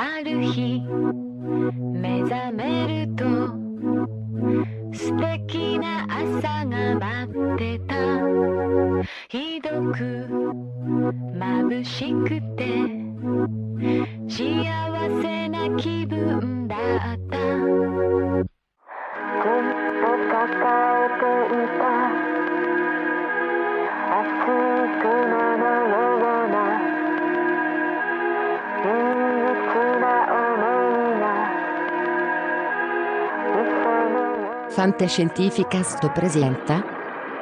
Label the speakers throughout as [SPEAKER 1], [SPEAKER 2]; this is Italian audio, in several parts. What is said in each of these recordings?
[SPEAKER 1] ある日目覚めると素敵な朝が待ってた。ひどく眩しくて幸せな気分だった。
[SPEAKER 2] Fantascientificast presenta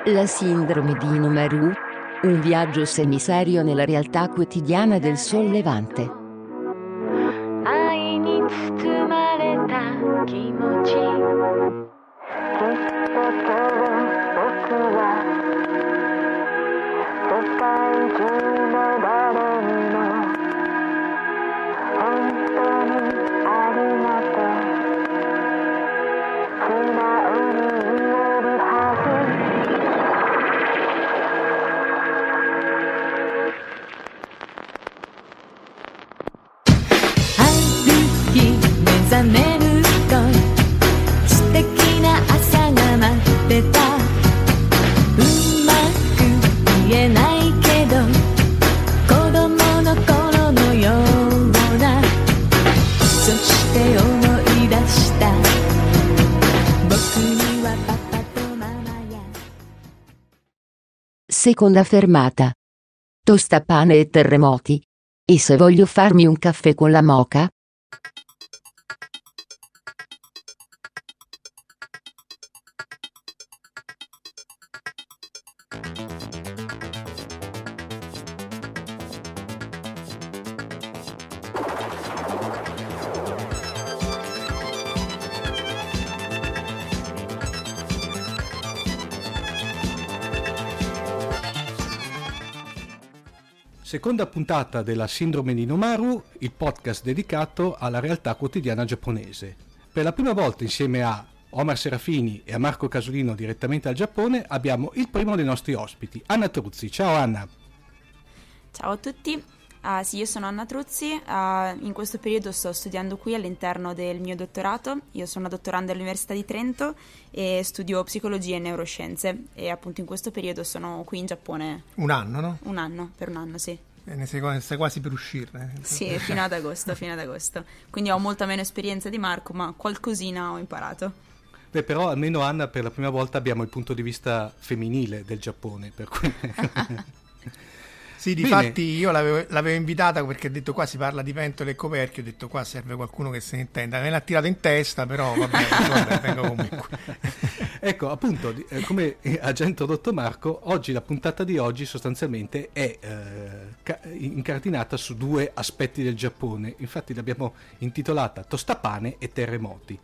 [SPEAKER 2] La sindrome di Inomaru, un viaggio semiserio nella realtà quotidiana del sollevante.
[SPEAKER 1] 愛
[SPEAKER 2] Seconda fermata. Tostapane e terremoti. E se voglio farmi un caffè con la moca?
[SPEAKER 3] Seconda puntata della Sindrome di Nomaru, il podcast dedicato alla realtà quotidiana giapponese. Per la prima volta insieme a Omar Serafini e a Marco Casolino direttamente al Giappone abbiamo il primo dei nostri ospiti, Anna Truzzi. Ciao Anna.
[SPEAKER 4] Ciao a tutti, Ah, sì, io sono Anna Truzzi, Ah, in questo periodo sto studiando qui all'interno del mio dottorato, io sono una dottoranda all'Università di Trento e studio psicologia e neuroscienze e appunto in questo periodo sono qui in Giappone
[SPEAKER 5] Un anno, no?
[SPEAKER 4] un anno, per un anno, sì.
[SPEAKER 5] E ne sei, stai quasi per uscirne.
[SPEAKER 4] Sì, fino ad agosto, fino ad agosto. Quindi ho molta meno esperienza di Marco, ma qualcosina ho imparato.
[SPEAKER 3] Beh, però almeno Anna per la prima volta abbiamo il punto di vista femminile del Giappone, per cui...
[SPEAKER 5] Sì, difatti io l'avevo, l'avevo invitata perché ha detto qua si parla di pentole e coperchio, ho detto qua serve qualcuno che se ne intenda. Me l'ha tirato in testa, però vabbè, vabbè vengo comunque.
[SPEAKER 3] Ecco, appunto, eh, come ha già introdotto Marco, oggi la puntata di oggi sostanzialmente è eh, ca- incardinata su due aspetti del Giappone. Infatti l'abbiamo intitolata Tostapane e terremoti.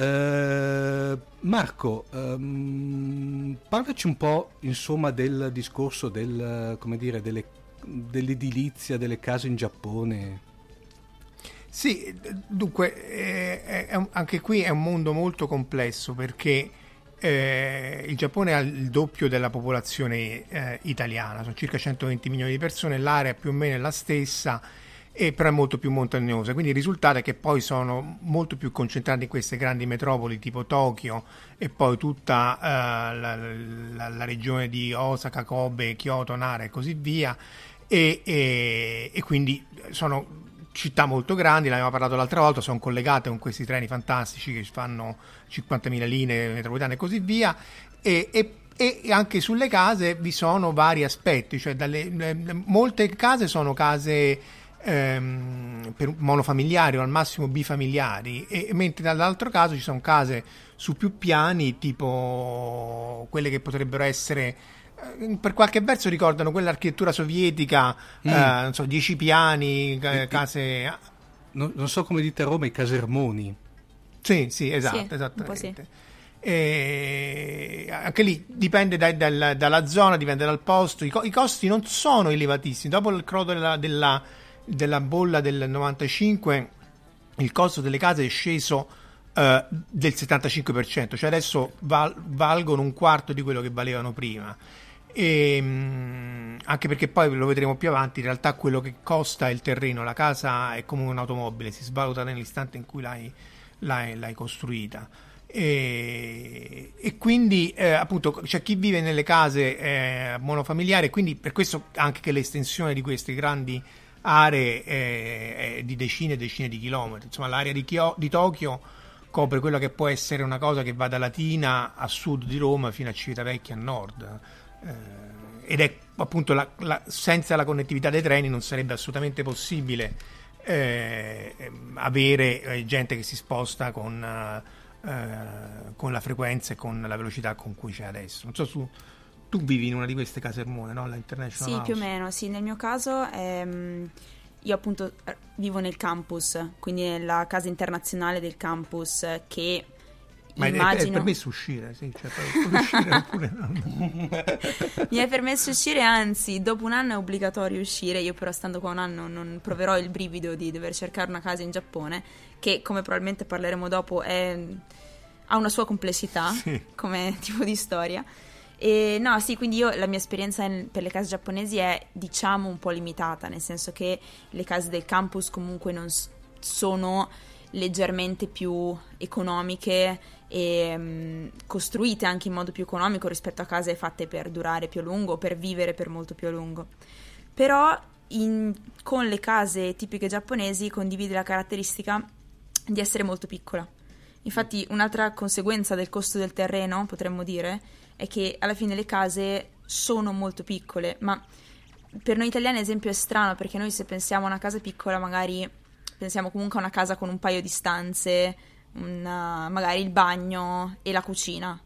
[SPEAKER 3] Eh, Marco, ehm, parlaci un po' insomma del discorso del, dire, delle- dell'edilizia delle case in Giappone.
[SPEAKER 5] Sì, dunque, eh, è- anche qui è un mondo molto complesso perché eh, il Giappone ha il doppio della popolazione eh, italiana, sono circa 120 milioni di persone, l'area più o meno è la stessa, e però è molto più montagnosa, quindi il risultato è che poi sono molto più concentrati in queste grandi metropoli tipo Tokyo e poi tutta eh, la, la- la regione di Osaka, Kobe, Kyoto, Nara e così via. E, e- e quindi sono città molto grandi, ne abbiamo parlato l'altra volta, sono collegate con questi treni fantastici che fanno 50.000 linee metropolitane e così via. E, e- e anche sulle case vi sono vari aspetti, cioè dalle, le- le- molte case sono case ehm, per monofamiliari o al massimo bifamiliari e, mentre dall'altro caso ci sono case su più piani tipo quelle che potrebbero essere eh, per qualche verso ricordano quell'architettura sovietica, eh, non so, 10 piani, ca- case.
[SPEAKER 3] Non, non so come dite a Roma, i casermoni.
[SPEAKER 5] Sì, sì, esatto,
[SPEAKER 4] Sì, un po'
[SPEAKER 5] esattamente. E anche lì dipende dai- dal- dalla zona, dipende dal posto. I, co- i costi non sono elevatissimi. Dopo il crollo della, della- della bolla del 95, il costo delle case è sceso eh, del 75%, cioè adesso val- valgono un quarto di quello che valevano prima. E, mh, anche perché poi lo vedremo più avanti, in realtà quello che costa il terreno, la casa è come un'automobile, si svaluta nell'istante in cui l'hai, l'hai, l'hai costruita. E, e, quindi eh, appunto c'è chi vive nelle case eh, monofamiliari, quindi per questo anche che l'estensione di queste grandi aree è, è di decine e decine di chilometri. Insomma, l'area di, Chio, di Tokyo copre quella che può essere una cosa che va da Latina a sud di Roma fino a Civitavecchia a nord. Eh, ed è appunto la, la, senza la connettività dei treni non sarebbe assolutamente possibile eh, avere eh, gente che si sposta con eh, con la frequenza e con la velocità con cui c'è adesso. Non so su tu vivi in una di queste casermone, no? La International
[SPEAKER 4] Sì,
[SPEAKER 5] House.
[SPEAKER 4] più o meno, sì. Nel mio caso ehm, io appunto eh, vivo nel campus, quindi nella casa internazionale del campus che
[SPEAKER 5] ma
[SPEAKER 4] immagino...
[SPEAKER 5] è, è permesso uscire, sì, cioè, uscire oppure no.
[SPEAKER 4] Mi è permesso uscire, anzi, dopo un anno è obbligatorio uscire. Io, però, stando qua un anno, non proverò il brivido di dover cercare una casa in Giappone, che, come probabilmente parleremo dopo, è... ha una sua complessità
[SPEAKER 5] Sì.
[SPEAKER 4] come tipo di storia. E no, sì, quindi io la mia esperienza in- per le case giapponesi è diciamo un po' limitata, nel senso che le case del campus comunque non s- sono leggermente più economiche e mm, costruite anche in modo più economico rispetto a case fatte per durare più a lungo, per vivere per molto più a lungo. Però in- con le case tipiche giapponesi condivide la caratteristica di essere molto piccola. Infatti, un'altra conseguenza del costo del terreno, potremmo dire, è che alla fine le case sono molto piccole, ma per noi italiani l'esempio è strano perché noi se pensiamo a una casa piccola magari pensiamo comunque a una casa con un paio di stanze, una- magari il bagno e la cucina.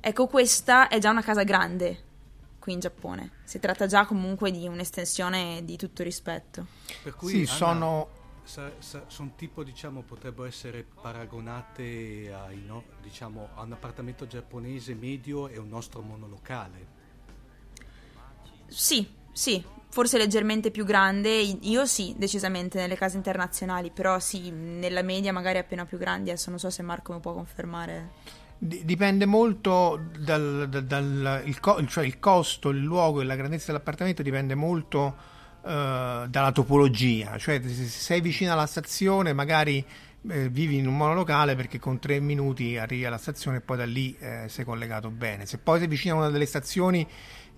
[SPEAKER 4] Ecco, questa è già una casa grande qui in Giappone. Si tratta già comunque di un'estensione di tutto rispetto.
[SPEAKER 3] Per cui
[SPEAKER 5] Sì,
[SPEAKER 3] Anna,
[SPEAKER 5] sono
[SPEAKER 3] sa- sa- son tipo, diciamo, potrebbero essere paragonate ai no- diciamo, a un appartamento giapponese medio e un nostro monolocale.
[SPEAKER 4] Sì, sì, forse leggermente più grande. Io sì, decisamente nelle case internazionali, però sì, nella media magari appena più grandi. Adesso non so se Marco mi può confermare.
[SPEAKER 5] Di- Dipende molto dal, dal- dal- il, co- cioè il costo, il luogo e la grandezza dell'appartamento dipende molto eh, dalla topologia, cioè se se sei vicino alla stazione magari eh, vivi in un monolocale perché con tre minuti arrivi alla stazione e poi da lì eh, sei collegato bene. Se poi sei vicino a una delle stazioni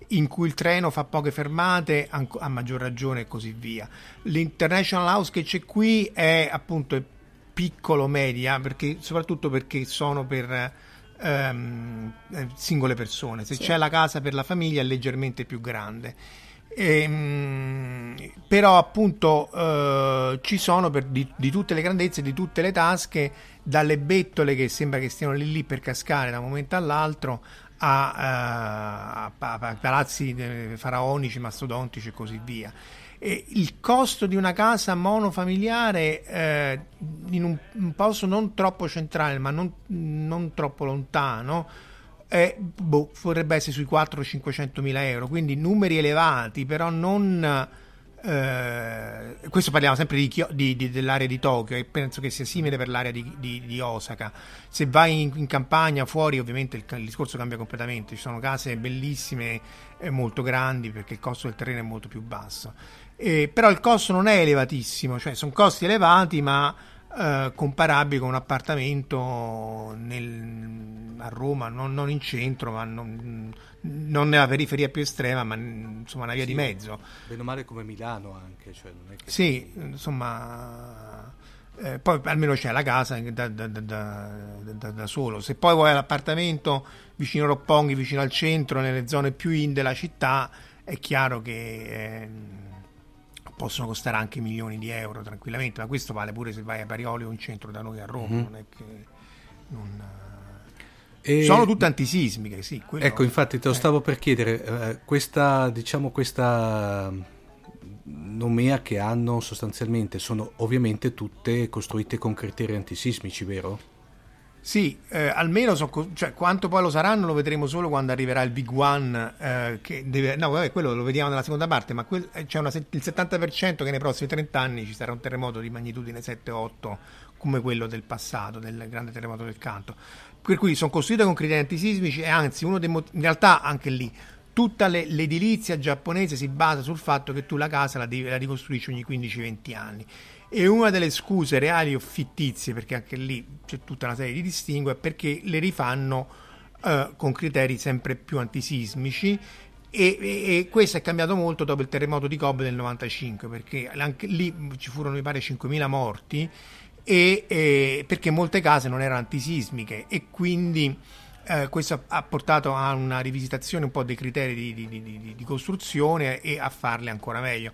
[SPEAKER 5] in cui il treno fa poche fermate, anco- a maggior ragione e così via. L'International House che c'è qui è appunto piccolo media, perché, soprattutto perché sono per ehm, eh, singole persone. Se
[SPEAKER 4] Sì.
[SPEAKER 5] c'è la casa per la famiglia è leggermente più grande. Ehm, però appunto eh, ci sono per di, di tutte le grandezze, di tutte le tasche, dalle bettole che sembra che stiano lì lì per cascare da un momento all'altro a, eh, a a palazzi eh, faraonici, mastodontici e così via. E il costo di una casa monofamiliare eh, in un, un posto non troppo centrale, ma non, non troppo lontano, è, boh, potrebbe essere sui 400-500 mila euro, quindi numeri elevati, però non. eh, questo parliamo sempre di di- di- dell'area di Tokyo e penso che sia simile per l'area di, Osaka. Se vai in, in campagna, fuori, ovviamente il, il discorso cambia completamente. Ci sono case bellissime e molto grandi perché il costo del terreno è molto più basso. Eh, però il costo non è elevatissimo, cioè sono costi elevati, ma eh, comparabili con un appartamento nel- a Roma, non, non in centro, ma non, non nella periferia più estrema, ma insomma una via
[SPEAKER 3] Sì.
[SPEAKER 5] di mezzo.
[SPEAKER 3] Bene o male come Milano anche, cioè non è che...
[SPEAKER 5] Sì, insomma, eh, poi almeno c'è la casa da, da- da- da- solo. Se poi vuoi l'appartamento vicino a Roppongi, vicino al centro, nelle zone più in della città, è chiaro che eh, possono costare anche milioni di euro tranquillamente, ma questo vale pure se vai a Parioli o in centro da noi a Roma,
[SPEAKER 3] Mhm.
[SPEAKER 5] non è che... non-
[SPEAKER 3] E-
[SPEAKER 5] Sono tutte antisismiche, sì. quello-
[SPEAKER 3] Ecco, infatti te lo
[SPEAKER 5] eh.
[SPEAKER 3] stavo per chiedere, eh, questa, diciamo, questa nomea che hanno sostanzialmente sono ovviamente tutte costruite con criteri antisismici, vero?
[SPEAKER 5] Sì, eh, almeno so cioè, quanto poi lo saranno lo vedremo solo quando arriverà il Big One. eh, che deve, no, vabbè, quello lo vediamo nella seconda parte, ma quel- eh, c'è una il 70% che nei prossimi 30 anni ci sarà un terremoto di magnitudine 7-8 come quello del passato, del grande terremoto del canto. Per cui sono costruite con criteri antisismici e anzi, uno dei mot- in realtà anche lì tutta le, l'edilizia giapponese si basa sul fatto che tu la casa la, devi, la ricostruisci ogni 15-20 anni. E una delle scuse reali o fittizie, perché anche lì c'è tutta una serie di distinguo, è perché le rifanno eh, con criteri sempre più antisismici. E, e, e, questo è cambiato molto dopo il terremoto di Kobe del 95, perché anche lì ci furono, mi pare, 5.000 morti, e, perché molte case non erano antisismiche e quindi eh, questo ha portato a una rivisitazione un po' dei criteri di, di, di, di costruzione e a farle ancora meglio.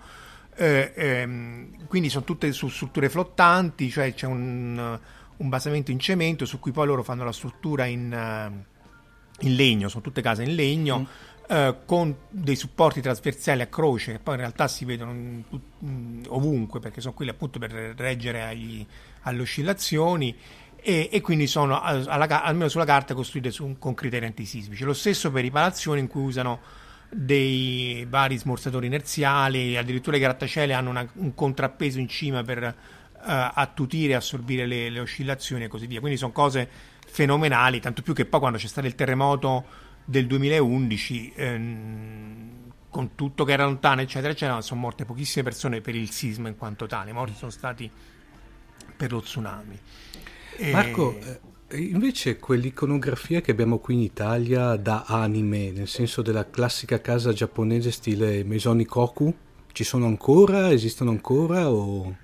[SPEAKER 5] Eh, ehm, quindi sono tutte su strutture flottanti, cioè c'è un, un, basamento in cemento su cui poi loro fanno la struttura in, uh, in legno, sono tutte case in legno. Mm. Uh, con dei supporti trasversali a croce che poi in realtà si vedono in, in, ovunque perché sono quelli appunto per reggere agli, alle oscillazioni e, e quindi sono alla, almeno sulla carta costruite su, con criteri antisismici. Lo stesso per i palazioni in cui usano dei vari smorzatori inerziali, addirittura i grattacieli hanno una, un contrappeso in cima per uh, attutire e assorbire le, le, oscillazioni e così via. Quindi sono cose fenomenali, tanto più che poi quando c'è stato il terremoto del 2011, ehm, con tutto che era lontano, eccetera, eccetera, sono morte pochissime persone per il sisma in quanto tale, morti sono stati per lo tsunami.
[SPEAKER 3] Marco, eh, invece quell'iconografia che abbiamo qui in Italia da anime, nel senso della classica casa giapponese stile Maison Koku, ci sono ancora? Esistono ancora? O...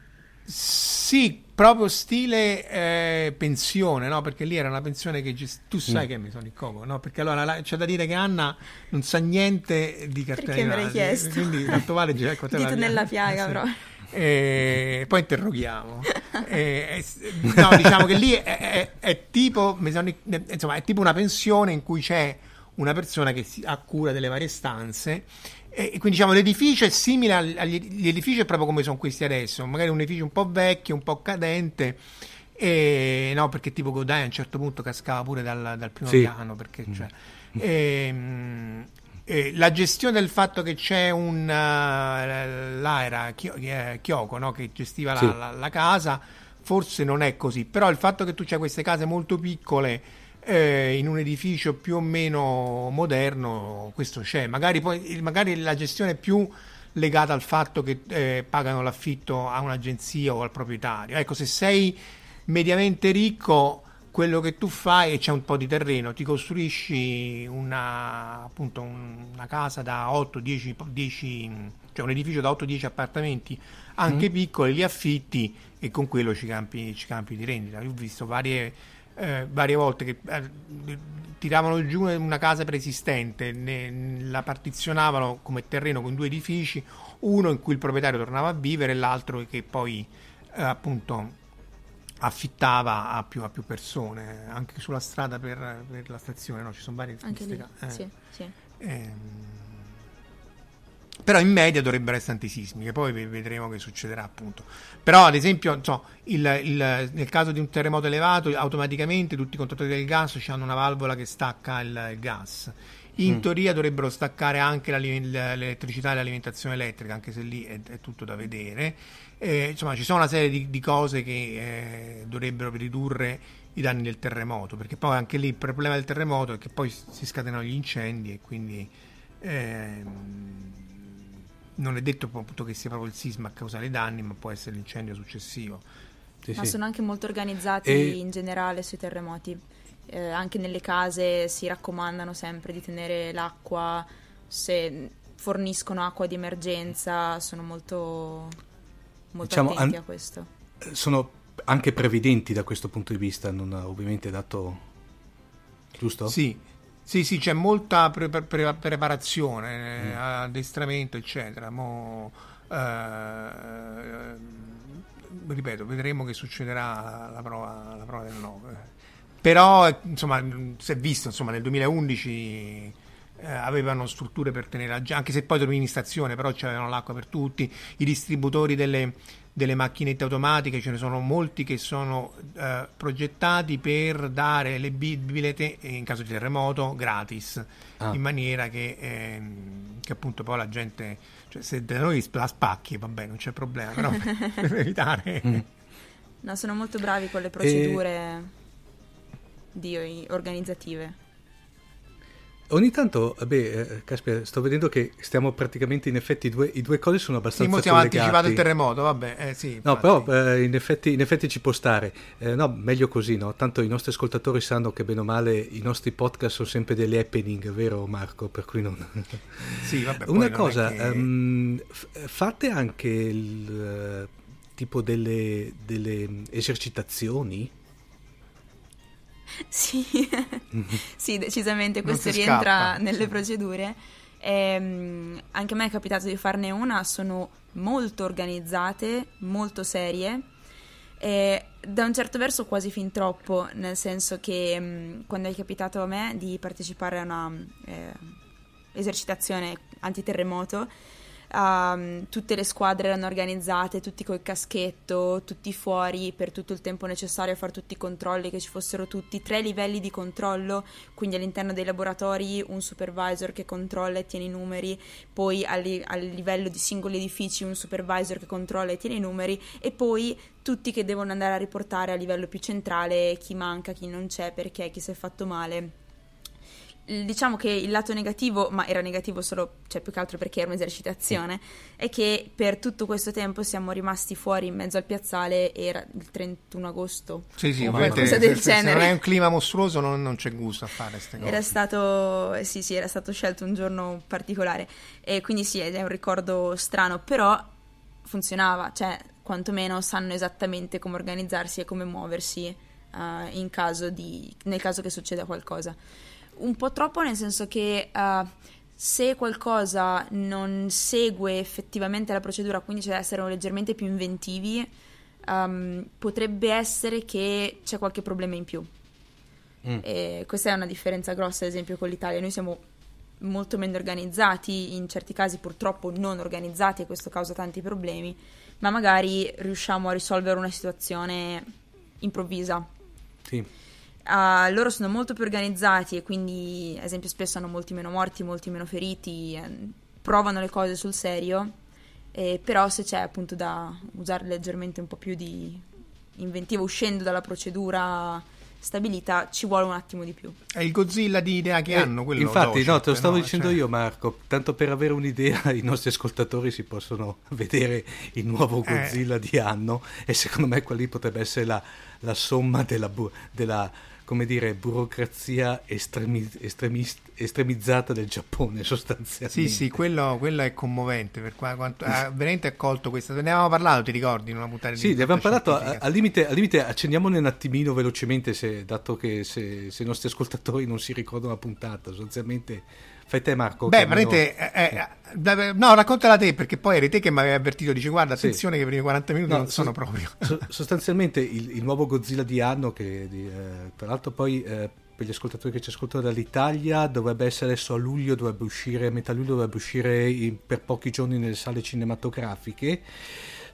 [SPEAKER 5] Sì, proprio stile eh, pensione, no? Perché lì era una pensione che gest- tu sai mm. che è Koku, no? Perché allora la, c'è da dire che Anna non sa niente di cartella
[SPEAKER 4] Perché me l'hai chiesto?
[SPEAKER 5] Quindi tanto vale ecco,
[SPEAKER 4] Dito nella piaga, sì. però.
[SPEAKER 5] E poi interroghiamo. E, no, diciamo che lì è, è, è, tipo, insomma, è tipo una pensione in cui c'è una persona che si, ha cura delle varie stanze. E, quindi diciamo l'edificio è simile agli edifici, è proprio come sono questi adesso, magari un edificio un po' vecchio, un po' cadente. E, no, perché tipo Godai a un certo punto cascava pure dal, dal primo sì. piano. Perché, cioè, mm. e, ehm, eh, la gestione del fatto che c'è un uh, era Kyoko no? che gestiva la, sì. la, la, casa forse non è così però il fatto che tu c'hai queste case molto piccole eh, in un edificio più o meno moderno questo c'è magari, poi, magari la gestione è più legata al fatto che eh, pagano l'affitto a un'agenzia o al proprietario ecco se sei mediamente ricco quello che tu fai e c'è un po' di terreno, ti costruisci una, appunto una casa da 8, 10, 10, cioè un edificio da 8-10 appartamenti, anche mm. piccoli, li affitti e con quello ci campi, ci campi di rendita. Io ho visto varie, eh, varie volte che eh, tiravano giù una casa preesistente, ne, la partizionavano come terreno con due edifici, uno in cui il proprietario tornava a vivere e l'altro che poi eh, appunto affittava a più, a più, persone anche sulla strada per, per la stazione no? ci sono varie
[SPEAKER 4] anche lì, eh. sì, sì.
[SPEAKER 5] Eh, però in media dovrebbero essere antisismiche poi vedremo che succederà appunto però ad esempio so, il, il, nel caso di un terremoto elevato automaticamente tutti i contattori del gas hanno una valvola che stacca il, il gas in mm. teoria dovrebbero staccare anche l'elettricità e l'alimentazione elettrica anche se lì è, è tutto da vedere eh, insomma, ci sono una serie di, di cose che eh, dovrebbero ridurre i danni del terremoto, perché poi anche lì il problema del terremoto è che poi si scatenano gli incendi e quindi eh, non è detto appunto che sia proprio il sisma a causare i danni, ma può essere l'incendio successivo.
[SPEAKER 4] Sì, ma sì. sono anche molto organizzati e... in generale sui terremoti. Eh, anche nelle case si raccomandano sempre di tenere l'acqua, se forniscono acqua di emergenza, sono molto molto diciamo, attenti an- a questo.
[SPEAKER 3] Sono anche previdenti da questo punto di vista, non ha ovviamente dato... giusto?
[SPEAKER 5] Sì, sì, sì, c'è molta pre- pre- preparazione, mm. addestramento, eccetera. Mo, eh, ripeto, vedremo che succederà la prova, la prova del 9. Però, insomma, si è visto, insomma, nel 2011 eh, avevano strutture per tenere anche se poi dormivi in stazione, però c'erano l'acqua per tutti, i distributori delle, delle macchinette automatiche, ce ne sono molti che sono eh, progettati per dare le bibite in caso di terremoto gratis, ah. in maniera che, eh, che, appunto poi la gente, cioè se da noi la spacchi, vabbè non c'è problema, però per, per evitare... Mm.
[SPEAKER 4] No, sono molto bravi con le procedure e... di, organizzative.
[SPEAKER 3] Ogni tanto, beh, eh, caspita, sto vedendo che stiamo praticamente in effetti, due, i due cose sono abbastanza
[SPEAKER 5] Sì, mo siamo
[SPEAKER 3] collegati.
[SPEAKER 5] anticipato il terremoto, vabbè, eh, sì.
[SPEAKER 3] No,
[SPEAKER 5] infatti.
[SPEAKER 3] però eh, in, effetti, in effetti ci può stare. Eh, no, meglio così, no? Tanto i nostri ascoltatori sanno che bene o male i nostri podcast sono sempre degli happening, vero Marco? Per cui non...
[SPEAKER 5] Sì, vabbè,
[SPEAKER 3] Una cosa,
[SPEAKER 5] che-
[SPEAKER 3] f- fate anche il, eh, tipo delle, delle esercitazioni?
[SPEAKER 4] Sì, sì, decisamente questo rientra
[SPEAKER 5] scappa.
[SPEAKER 4] nelle procedure. Ehm, anche a me è capitato di farne una, sono molto organizzate, molto serie. E da un certo verso quasi fin troppo, nel senso che mh, quando è capitato a me di partecipare a una eh, esercitazione antiterremoto, ehm, tutte le squadre erano organizzate, tutti col caschetto, tutti fuori per tutto il tempo necessario a fare tutti i controlli, che ci fossero tutti tre livelli di controllo, quindi all'interno dei laboratori un supervisor che controlla e tiene i numeri, poi a, a livello di singoli edifici un supervisor che controlla e tiene i numeri e poi tutti che devono andare a riportare a livello più centrale chi manca, chi non c'è, perché, chi si è fatto male. Diciamo che il lato negativo, ma era negativo solo, cioè più che altro perché era un'esercitazione, è che per tutto questo tempo siamo rimasti fuori in mezzo al piazzale, era il 31 agosto.
[SPEAKER 5] Sì, sì,
[SPEAKER 4] o
[SPEAKER 5] ovviamente
[SPEAKER 4] qualcosa
[SPEAKER 5] se,
[SPEAKER 4] del
[SPEAKER 5] se- se
[SPEAKER 4] genere.
[SPEAKER 5] non è un clima mostruoso non, non c'è gusto a fare queste cose.
[SPEAKER 4] Era stato, sì, sì, era stato scelto un giorno particolare e quindi sì, è un ricordo strano, però funzionava, cioè quantomeno sanno esattamente come organizzarsi e come muoversi in caso di, nel caso che succeda qualcosa. Un po' troppo nel senso che eh, se qualcosa non segue effettivamente la procedura, quindi c'è da essere leggermente più inventivi, ehm, potrebbe essere che c'è qualche problema in più.
[SPEAKER 3] Mm.
[SPEAKER 4] E questa è una differenza grossa, ad esempio, con l'Italia. Noi siamo molto meno organizzati, in certi casi purtroppo non organizzati e questo causa tanti problemi, ma magari riusciamo a risolvere una situazione improvvisa.
[SPEAKER 3] Sì.
[SPEAKER 4] Ah, loro sono molto più organizzati e quindi, ad esempio, spesso hanno molti meno morti, molti meno feriti, ehm, provano le cose sul serio, eh, però se c'è appunto da usare leggermente un po' più di inventivo uscendo dalla procedura stabilita, ci vuole un attimo di più.
[SPEAKER 5] È il Godzilla di idea che
[SPEAKER 3] Eh,
[SPEAKER 5] hanno, quello
[SPEAKER 3] Infatti,
[SPEAKER 5] Docet,
[SPEAKER 3] no, te lo stavo
[SPEAKER 5] no?
[SPEAKER 3] dicendo
[SPEAKER 5] Cioè,
[SPEAKER 3] io, Marco. Tanto per avere un'idea, i nostri ascoltatori si possono vedere il nuovo
[SPEAKER 5] Eh.
[SPEAKER 3] Godzilla di anno. E secondo me quella lì potrebbe essere la, la somma della, bu- della, come dire, burocrazia estremi- estremis- estremizzata del Giappone, sostanzialmente.
[SPEAKER 5] Sì, sì, quello, quello è commovente. Per qua, quanto, ha veramente accolto questa. Ne avevamo parlato, ti ricordi? In una puntata
[SPEAKER 3] Sì,
[SPEAKER 5] di
[SPEAKER 3] ne abbiamo parlato, a- al limite, al limite accendiamone un attimino velocemente, se- dato che se, se i nostri ascoltatori non si ricordano la puntata, sostanzialmente fai te Marco.
[SPEAKER 5] Beh, veramente, eh, eh, no, raccontala te perché poi eri te che mi avevi avvertito. Dice, guarda,
[SPEAKER 3] Sì.
[SPEAKER 5] attenzione che i primi 40 minuti
[SPEAKER 3] No,
[SPEAKER 5] non sono
[SPEAKER 3] so-
[SPEAKER 5] proprio.
[SPEAKER 3] so- sostanzialmente il, il nuovo Godzilla di anno, che di, eh, tra l'altro poi eh, per gli ascoltatori che ci ascoltano dall'Italia, dovrebbe essere adesso a luglio, dovrebbe uscire, a metà luglio dovrebbe uscire in- per pochi giorni nelle sale cinematografiche.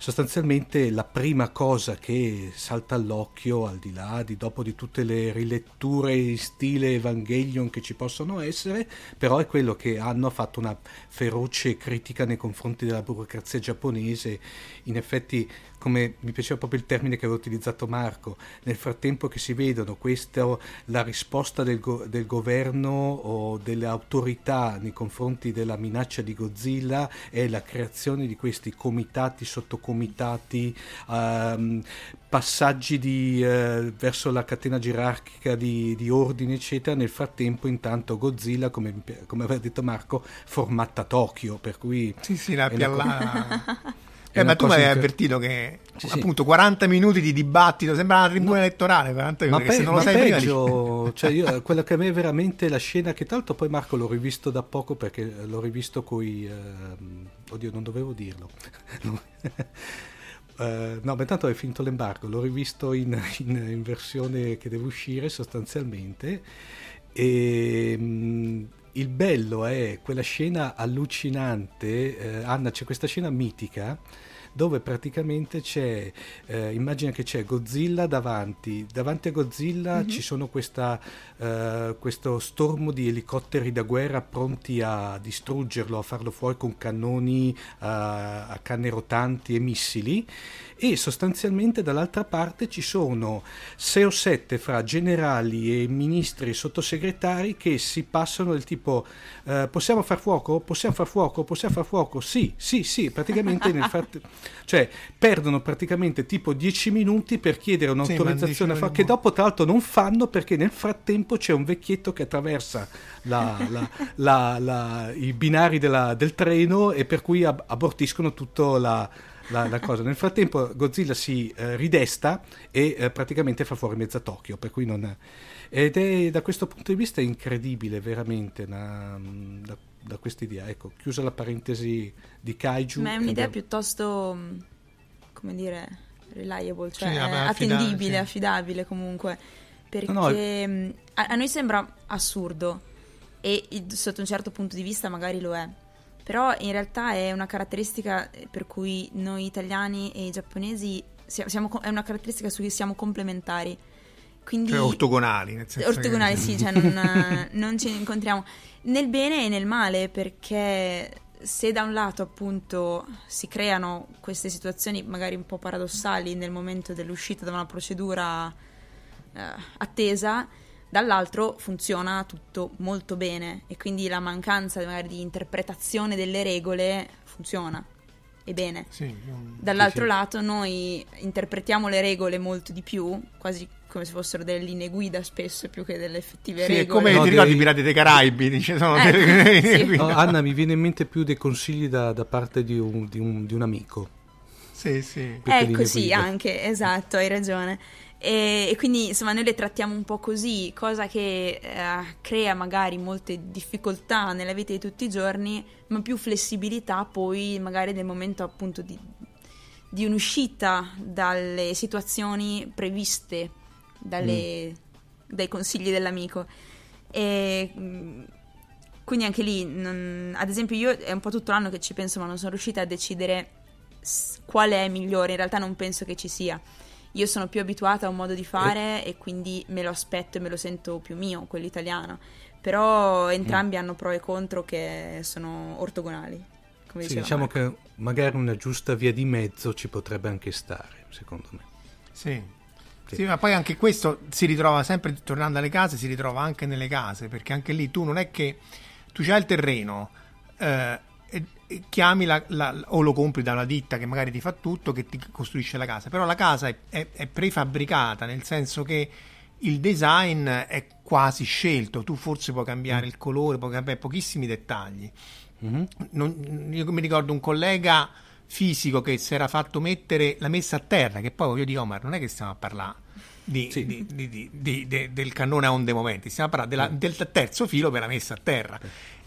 [SPEAKER 3] Sostanzialmente la prima cosa che salta all'occhio, al di là di dopo di tutte le riletture in stile Evangelion che ci possono essere, però è quello che hanno fatto una feroce critica nei confronti della burocrazia giapponese. In effetti, come mi piaceva proprio il termine che aveva utilizzato Marco, nel frattempo che si vedono questo, la risposta del, go- del governo o delle autorità nei confronti della minaccia di Godzilla è la creazione di questi comitati, sottocomitati, ehm, passaggi di, eh, verso la catena gerarchica di, di ordini, eccetera. Nel frattempo, intanto, Godzilla, come, come aveva detto Marco, formata a Tokyo, per cui
[SPEAKER 5] Sì, sì, la
[SPEAKER 3] È
[SPEAKER 5] Eh, ma tu mi avevi
[SPEAKER 3] inc-
[SPEAKER 5] avvertito che
[SPEAKER 3] Sì,
[SPEAKER 5] appunto 40 minuti di dibattito sembra una tribuna elettorale 40
[SPEAKER 3] Ma,
[SPEAKER 5] minuti, che
[SPEAKER 3] pe-
[SPEAKER 5] se non lo
[SPEAKER 3] ma
[SPEAKER 5] sai prima
[SPEAKER 3] peggio, cioè io, quella che a me è veramente la scena che tra l'altro poi Marco l'ho rivisto da poco perché l'ho rivisto coi ehm, oddio non dovevo dirlo. Eh, no ma intanto è finito l'embargo l'ho rivisto in, in- in versione che deve uscire sostanzialmente. E mm, il bello è quella scena allucinante eh, Anna c'è questa scena mitica dove praticamente c'è, eh, immagina che c'è Godzilla davanti, davanti a Godzilla mm-hmm. ci sono questa, eh, questo stormo di elicotteri da guerra pronti a distruggerlo, a farlo fuori con cannoni a, a canne rotanti e missili e sostanzialmente dall'altra parte ci sono 6 o 7 fra generali e ministri e sottosegretari che si passano del tipo eh, possiamo far fuoco? Possiamo far fuoco? Possiamo far fuoco? Sì, sì, sì, praticamente nel frattempo, cioè perdono praticamente tipo 10 minuti per chiedere un'autorizzazione sì, a che dopo tra l'altro non fanno perché nel frattempo c'è un vecchietto che attraversa la, la, la, i binari della, del treno e per cui ab- abortiscono tutto la la, la cosa. Nel frattempo Godzilla si eh, ridesta e eh, praticamente fa fuori mezza Tokyo, per cui non... Ed è da questo punto di vista incredibile veramente una, da, da questa idea. Ecco, chiusa la parentesi di Kaiju.
[SPEAKER 4] Ma è un'idea
[SPEAKER 3] è...
[SPEAKER 4] piuttosto, come dire, reliable, cioè sì, attendibile, sì. affidabile comunque. Perché no, no. A, a noi sembra assurdo e sotto un certo punto di vista magari lo è però in realtà è una caratteristica per cui noi italiani e i giapponesi siamo, è una caratteristica su cui siamo complementari. Quindi,
[SPEAKER 5] cioè ortogonali, nel senso
[SPEAKER 4] ortogonali
[SPEAKER 5] che...
[SPEAKER 4] sì, cioè non, non ci incontriamo nel bene e nel male perché se da un lato appunto si creano queste situazioni magari un po' paradossali nel momento dell'uscita da una procedura eh, attesa, dall'altro funziona tutto molto bene e quindi la mancanza magari di interpretazione delle regole funziona e bene. Sì, Dall'altro sì, sì. lato noi interpretiamo le regole molto di più, quasi come se fossero delle linee guida spesso più che delle effettive
[SPEAKER 5] sì,
[SPEAKER 4] regole.
[SPEAKER 5] È come no, ti ricordi i Pirati dei Caraibi? Dice, sono eh,
[SPEAKER 3] delle... no, Anna, mi viene in mente più dei consigli da, da parte di un, di, un, di un, amico.
[SPEAKER 5] Sì, sì.
[SPEAKER 4] Ecco, sì, anche, esatto, hai ragione. E, e, quindi insomma noi le trattiamo un po' così, cosa che eh, crea magari molte difficoltà nella vita di tutti i giorni, ma più flessibilità poi magari nel momento appunto di, di un'uscita dalle situazioni previste dalle, mm. dai consigli dell'amico. E, mm, quindi anche lì, non, ad esempio, io è un po' tutto l'anno che ci penso, ma non sono riuscita a decidere qual è migliore. In realtà non penso che ci sia io sono più abituata a un modo di fare e, e quindi me lo aspetto e me lo sento più mio, quello italiano. Però entrambi mm. hanno pro e contro che sono ortogonali. Come
[SPEAKER 3] sì, diciamo
[SPEAKER 4] Marco.
[SPEAKER 3] che magari una giusta via di mezzo ci potrebbe anche stare, secondo me.
[SPEAKER 5] Sì. Sì. sì. ma poi anche questo si ritrova sempre tornando alle case, si ritrova anche nelle case, perché anche lì tu non è che tu c'hai il terreno, eh, chiami la, la, o lo compri da una ditta che magari ti fa tutto, che ti costruisce la casa, però la casa è, è, è prefabbricata, nel senso che il design è quasi scelto, tu forse puoi cambiare mm. il colore, puoi cambiare pochissimi dettagli. Mm-hmm. Non, io mi ricordo un collega fisico che si era fatto mettere la messa a terra, che poi voglio dire, Omar, non è che stiamo a parlare di, sì. di, di, del cannone a onde moventi, stiamo a parlare della, del terzo filo per la messa a terra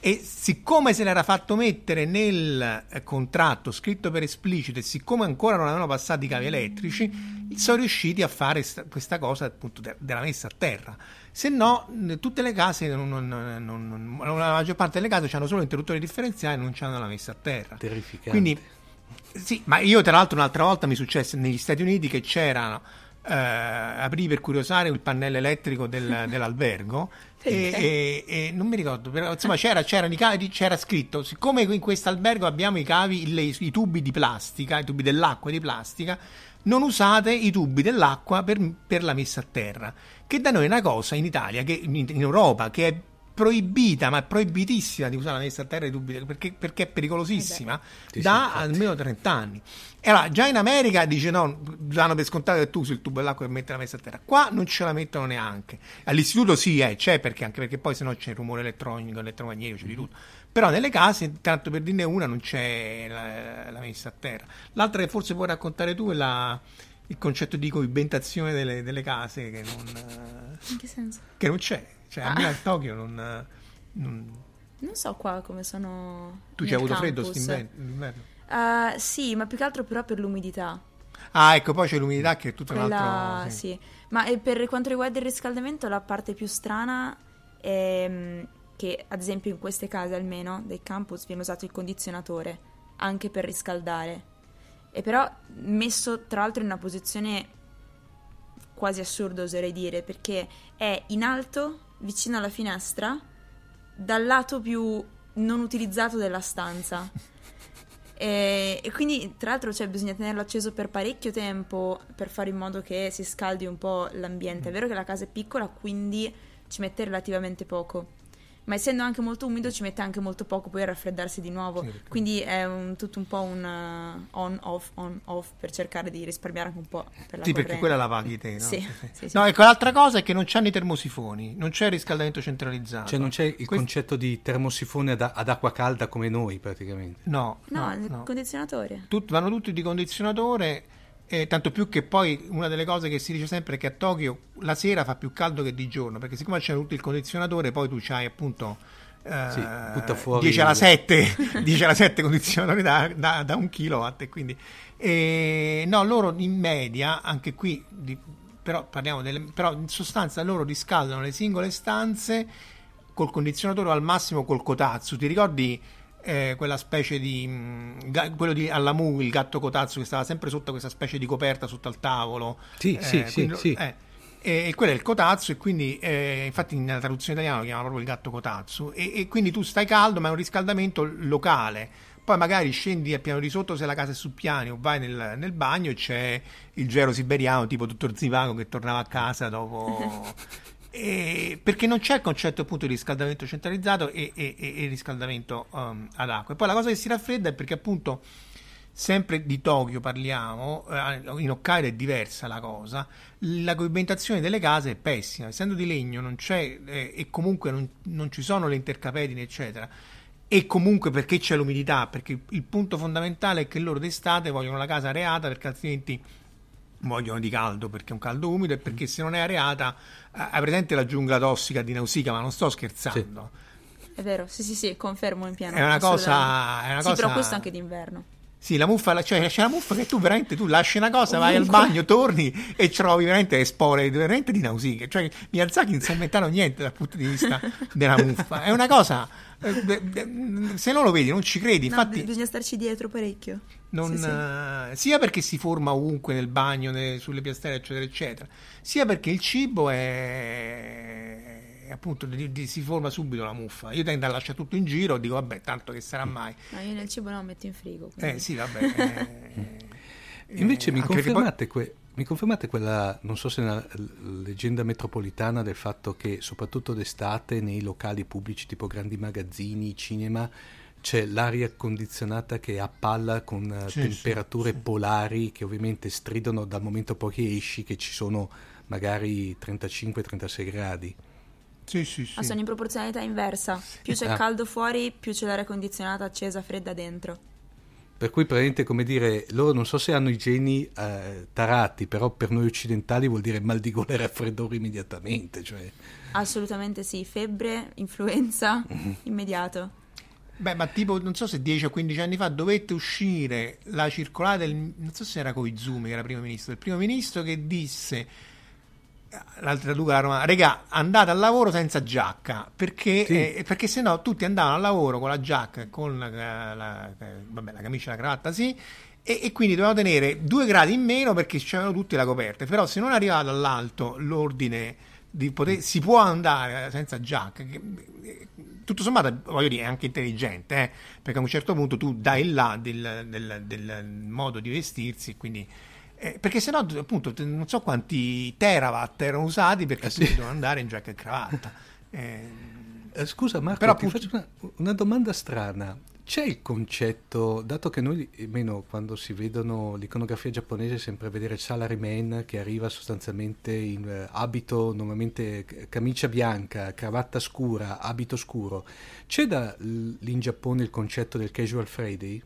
[SPEAKER 5] e siccome se l'era fatto mettere nel eh, contratto scritto per esplicito e siccome ancora non avevano passato i cavi elettrici sono riusciti a fare questa cosa appunto della messa a terra. Se no tutte le case non, non, non, la maggior parte delle case hanno solo interruttori differenziali e non hanno la messa a terra.
[SPEAKER 3] Terrificante.
[SPEAKER 5] Quindi sì ma io tra l'altro un'altra volta mi successe negli Stati Uniti che c'erano eh, aprì per curiosare il pannello elettrico del, dell'albergo e, e, e, non mi ricordo, però insomma c'era, i cavi, c'era scritto, siccome in questo albergo abbiamo i cavi, le, i tubi di plastica, i tubi dell'acqua di plastica, non usate i tubi dell'acqua per, per, la messa a terra, che da noi è una cosa in Italia, che, in, in Europa, che è proibita, ma è proibitissima di usare la messa a terra di tubi perché, perché è pericolosissima eh da sì, almeno 30 anni. E allora, già in America dice no, danno per scontato che tu usi il tubo dell'acqua e metti la messa a terra. Qua non ce la mettono neanche. All'istituto sì, eh, c'è perché anche perché poi se no c'è il rumore elettronico, elettromagnetico, c'è di tutto. Però nelle case, tanto per dirne una, non c'è la, la messa a terra. L'altra che forse puoi raccontare tu è la, il concetto di coibentazione delle, delle case che non,
[SPEAKER 4] In che senso?
[SPEAKER 5] Che non c'è. Cioè, a me a Tokyo non, non...
[SPEAKER 4] Non so qua come sono.
[SPEAKER 5] Tu ci hai avuto freddo quest'inverno?
[SPEAKER 4] Uh, sì, ma più che altro però per l'umidità.
[SPEAKER 5] Ah, ecco, poi c'è l'umidità che è tutto
[SPEAKER 4] Quella,
[SPEAKER 5] un altro...
[SPEAKER 4] Sì. sì. ma eh, per quanto riguarda il riscaldamento la parte più strana è mm, che ad esempio in queste case almeno dei campus viene usato il condizionatore anche per riscaldare e però messo tra l'altro in una posizione quasi assurda oserei dire, perché è in alto, vicino alla finestra, dal lato più non utilizzato della stanza. E, e, quindi, tra l'altro, cioè, bisogna tenerlo acceso per parecchio tempo per fare in modo che si scaldi un po' l'ambiente. È vero che la casa è piccola, quindi ci mette relativamente poco ma essendo anche molto umido ci mette anche molto poco poi a raffreddarsi di nuovo, sì, quindi è un, tutto un po' un uh, on-off, on-off per cercare di risparmiare anche un po' per la
[SPEAKER 5] Sì,
[SPEAKER 4] corrente.
[SPEAKER 5] perché quella la paghi te, no?
[SPEAKER 4] Sì,
[SPEAKER 5] sì,
[SPEAKER 4] sì. sì
[SPEAKER 5] no ecco, l'altra cosa è che non c'hanno i termosifoni, non c'è il riscaldamento centralizzato.
[SPEAKER 3] Cioè non c'è il
[SPEAKER 5] Questo...
[SPEAKER 3] concetto di termosifone ad, ad, acqua calda come noi praticamente.
[SPEAKER 5] No,
[SPEAKER 4] no,
[SPEAKER 5] no, no.
[SPEAKER 4] condizionatore.
[SPEAKER 5] Tut- vanno tutti di condizionatore eh, tanto più che poi una delle cose che si dice sempre è che a Tokyo la sera fa più caldo che di giorno, perché siccome c'è tutto il condizionatore, poi tu c'hai appunto eh,
[SPEAKER 3] sì, butta fuori
[SPEAKER 5] 10 alla 7, 10 alla 7 condizionatori da, da, da un kilowatt. E quindi, e, no, loro in media, anche qui, di, però, parliamo delle, però in sostanza loro riscaldano le singole stanze col condizionatore o al massimo col kotatsu. Ti ricordi eh, quella specie di mh, quello di Allamu, il gatto kotatsu che stava sempre sotto questa specie di coperta sotto al tavolo?
[SPEAKER 3] Sì,
[SPEAKER 5] eh,
[SPEAKER 3] sì, sì, sì.
[SPEAKER 5] Eh, e quello è il kotatsu e quindi eh, infatti nella traduzione italiana lo chiamano proprio il gatto kotatsu e, e, quindi tu stai caldo ma è un riscaldamento locale poi magari scendi al piano di sotto se la casa è su piani o vai nel, nel bagno e c'è il gero siberiano tipo dottor Zivago che tornava a casa dopo e, perché non c'è il concetto appunto di riscaldamento centralizzato e, e, e riscaldamento um, ad acqua. E poi la cosa che si raffredda è perché appunto sempre di Tokyo parliamo, eh, in Hokkaido è diversa la cosa, la coibentazione delle case è pessima, essendo di legno non c'è eh, e comunque non, non, ci sono le intercapedine eccetera e comunque perché c'è l'umidità, perché il punto fondamentale è che loro d'estate vogliono la casa areata perché altrimenti vogliono di caldo perché è un caldo umido e perché se non è areata eh, hai presente la giungla tossica di Nausicaa ma non sto scherzando
[SPEAKER 4] sì. è vero, sì sì sì, confermo in pieno
[SPEAKER 5] è una cosa, è una
[SPEAKER 4] sì,
[SPEAKER 5] cosa...
[SPEAKER 4] però questo anche d'inverno
[SPEAKER 5] sì, la muffa, cioè c'è la muffa che tu veramente tu lasci una cosa, vai al bagno, torni e trovi veramente le spore veramente di Nausicaa. Cioè Miyazaki non si è inventato niente dal punto di vista della muffa. È una cosa se non lo vedi non ci credi.
[SPEAKER 4] No,
[SPEAKER 5] Infatti,
[SPEAKER 4] bisogna starci dietro parecchio.
[SPEAKER 5] Non, sì, sì. Uh, sia perché si forma ovunque nel bagno, nelle, sulle piastrelle, eccetera, eccetera, sia perché il cibo è appunto di, di, si forma subito la muffa. Io tendo a lasciare tutto in giro, dico vabbè, tanto che sarà mai.
[SPEAKER 4] No, io nel cibo no, metto in frigo.
[SPEAKER 5] Quindi. Eh sì, vabbè.
[SPEAKER 3] Eh, Invece mi confermate, poi... que- mi confermate, quella, non so se è una leggenda metropolitana del fatto che soprattutto d'estate nei locali pubblici tipo grandi magazzini, cinema, c'è l'aria condizionata che appalla con sì, temperature sì, polari che ovviamente stridono dal momento poi che esci che ci sono magari 35-36 gradi.
[SPEAKER 5] Sì, sì, sì.
[SPEAKER 4] Ma sono in proporzionalità inversa. Più c'è ah. caldo fuori, più c'è l'aria condizionata accesa, fredda dentro.
[SPEAKER 3] Per cui praticamente come dire, loro non so se hanno i geni eh, tarati, però per noi occidentali vuol dire mal di gola e raffreddore immediatamente. Cioè...
[SPEAKER 4] Assolutamente sì, febbre, influenza, mm-hmm. immediato.
[SPEAKER 5] Beh, ma tipo, non so se 10 o 15 anni fa dovette uscire la circolare del, non so se era Koizumi che era primo ministro, del primo ministro che disse l'altra la romana, regà, andate al lavoro senza giacca, perché, sì. eh, perché se no tutti andavano al lavoro con la giacca, con la, la, vabbè, la camicia e la cravatta, sì, e, e, quindi dovevano tenere due gradi in meno perché c'erano tutti la coperta, però se non arrivava dall'alto l'ordine di poter, si può andare senza giacca, che, tutto sommato voglio dire è anche intelligente, eh, perché a un certo punto tu dai là del, del, del modo di vestirsi quindi eh, perché sennò appunto non so quanti terawatt erano usati perché eh sì. dovevano andare in giacca e cravatta.
[SPEAKER 3] Eh, eh, scusa Marco, però, ti appunto... faccio una, una, domanda strana. C'è il concetto, dato che noi, almeno quando si vedono l'iconografia giapponese, sempre vedere il salaryman che arriva sostanzialmente in eh, abito, normalmente camicia bianca, cravatta scura, abito scuro. C'è da lì in Giappone il concetto del casual Friday?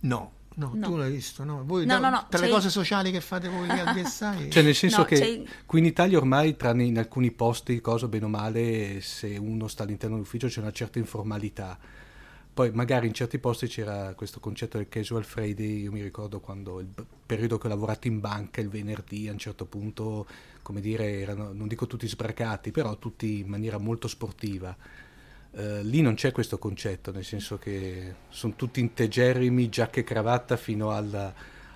[SPEAKER 5] No, No, no, tu l'hai visto, no? Voi
[SPEAKER 4] no,
[SPEAKER 5] no,
[SPEAKER 4] no,
[SPEAKER 5] tra le cose sociali che fate voi al DSI?
[SPEAKER 3] cioè nel senso che c'è... qui in Italia ormai, tranne in alcuni posti, cosa bene o male, se uno sta all'interno dell'ufficio c'è una certa informalità. Poi magari in certi posti c'era questo concetto del casual Friday, io mi ricordo quando il periodo che ho lavorato in banca, il venerdì, a un certo punto, come dire, erano, non dico tutti sbracati, però tutti in maniera molto sportiva eh, lì non c'è questo concetto, nel senso che sono tutti integerrimi, giacca e cravatta fino al,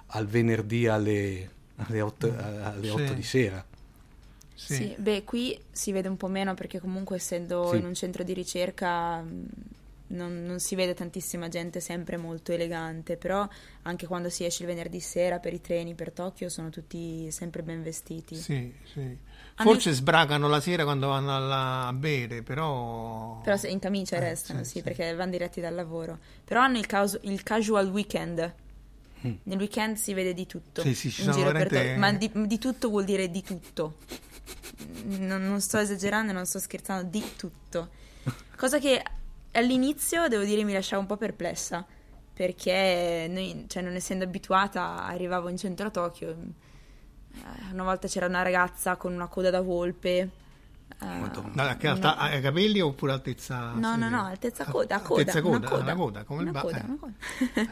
[SPEAKER 3] al venerdì alle, alle 8, alle 8
[SPEAKER 5] Sì.
[SPEAKER 3] di sera.
[SPEAKER 5] Sì.
[SPEAKER 4] Sì, beh, qui si vede un po' meno perché comunque essendo
[SPEAKER 3] Sì.
[SPEAKER 4] in un centro di ricerca mh, non, non si vede tantissima gente sempre molto elegante, però anche quando si esce il venerdì sera per i treni per Tokyo sono tutti sempre ben vestiti.
[SPEAKER 5] Sì, sì. Forse sbragano la sera quando vanno alla- a bere, però...
[SPEAKER 4] Però se in camicia
[SPEAKER 5] Eh,
[SPEAKER 4] restano,
[SPEAKER 5] sì,
[SPEAKER 4] sì, perché vanno diretti dal lavoro. Però hanno il, casu- il casual weekend. Nel weekend si vede di tutto.
[SPEAKER 5] Mm. Sì, sì, ci sono veramente-
[SPEAKER 4] Ma di, di tutto vuol dire di tutto. Non, non sto esagerando, non sto scherzando, di tutto. Cosa che all'inizio, devo dire, mi lasciava un po' perplessa. Perché noi, cioè, non essendo abituata, arrivavo in centro a Tokyo. Eh, Una volta c'era una ragazza con una coda da volpe. eh,
[SPEAKER 5] No, che alta- ai capelli oppure altezza...
[SPEAKER 4] No,
[SPEAKER 5] sì.
[SPEAKER 4] no, no, altezza coda, coda,
[SPEAKER 5] Altezza
[SPEAKER 4] una
[SPEAKER 5] coda,
[SPEAKER 4] coda,
[SPEAKER 5] una coda, come il
[SPEAKER 4] una
[SPEAKER 5] ba-
[SPEAKER 4] coda,
[SPEAKER 5] eh.
[SPEAKER 4] una coda.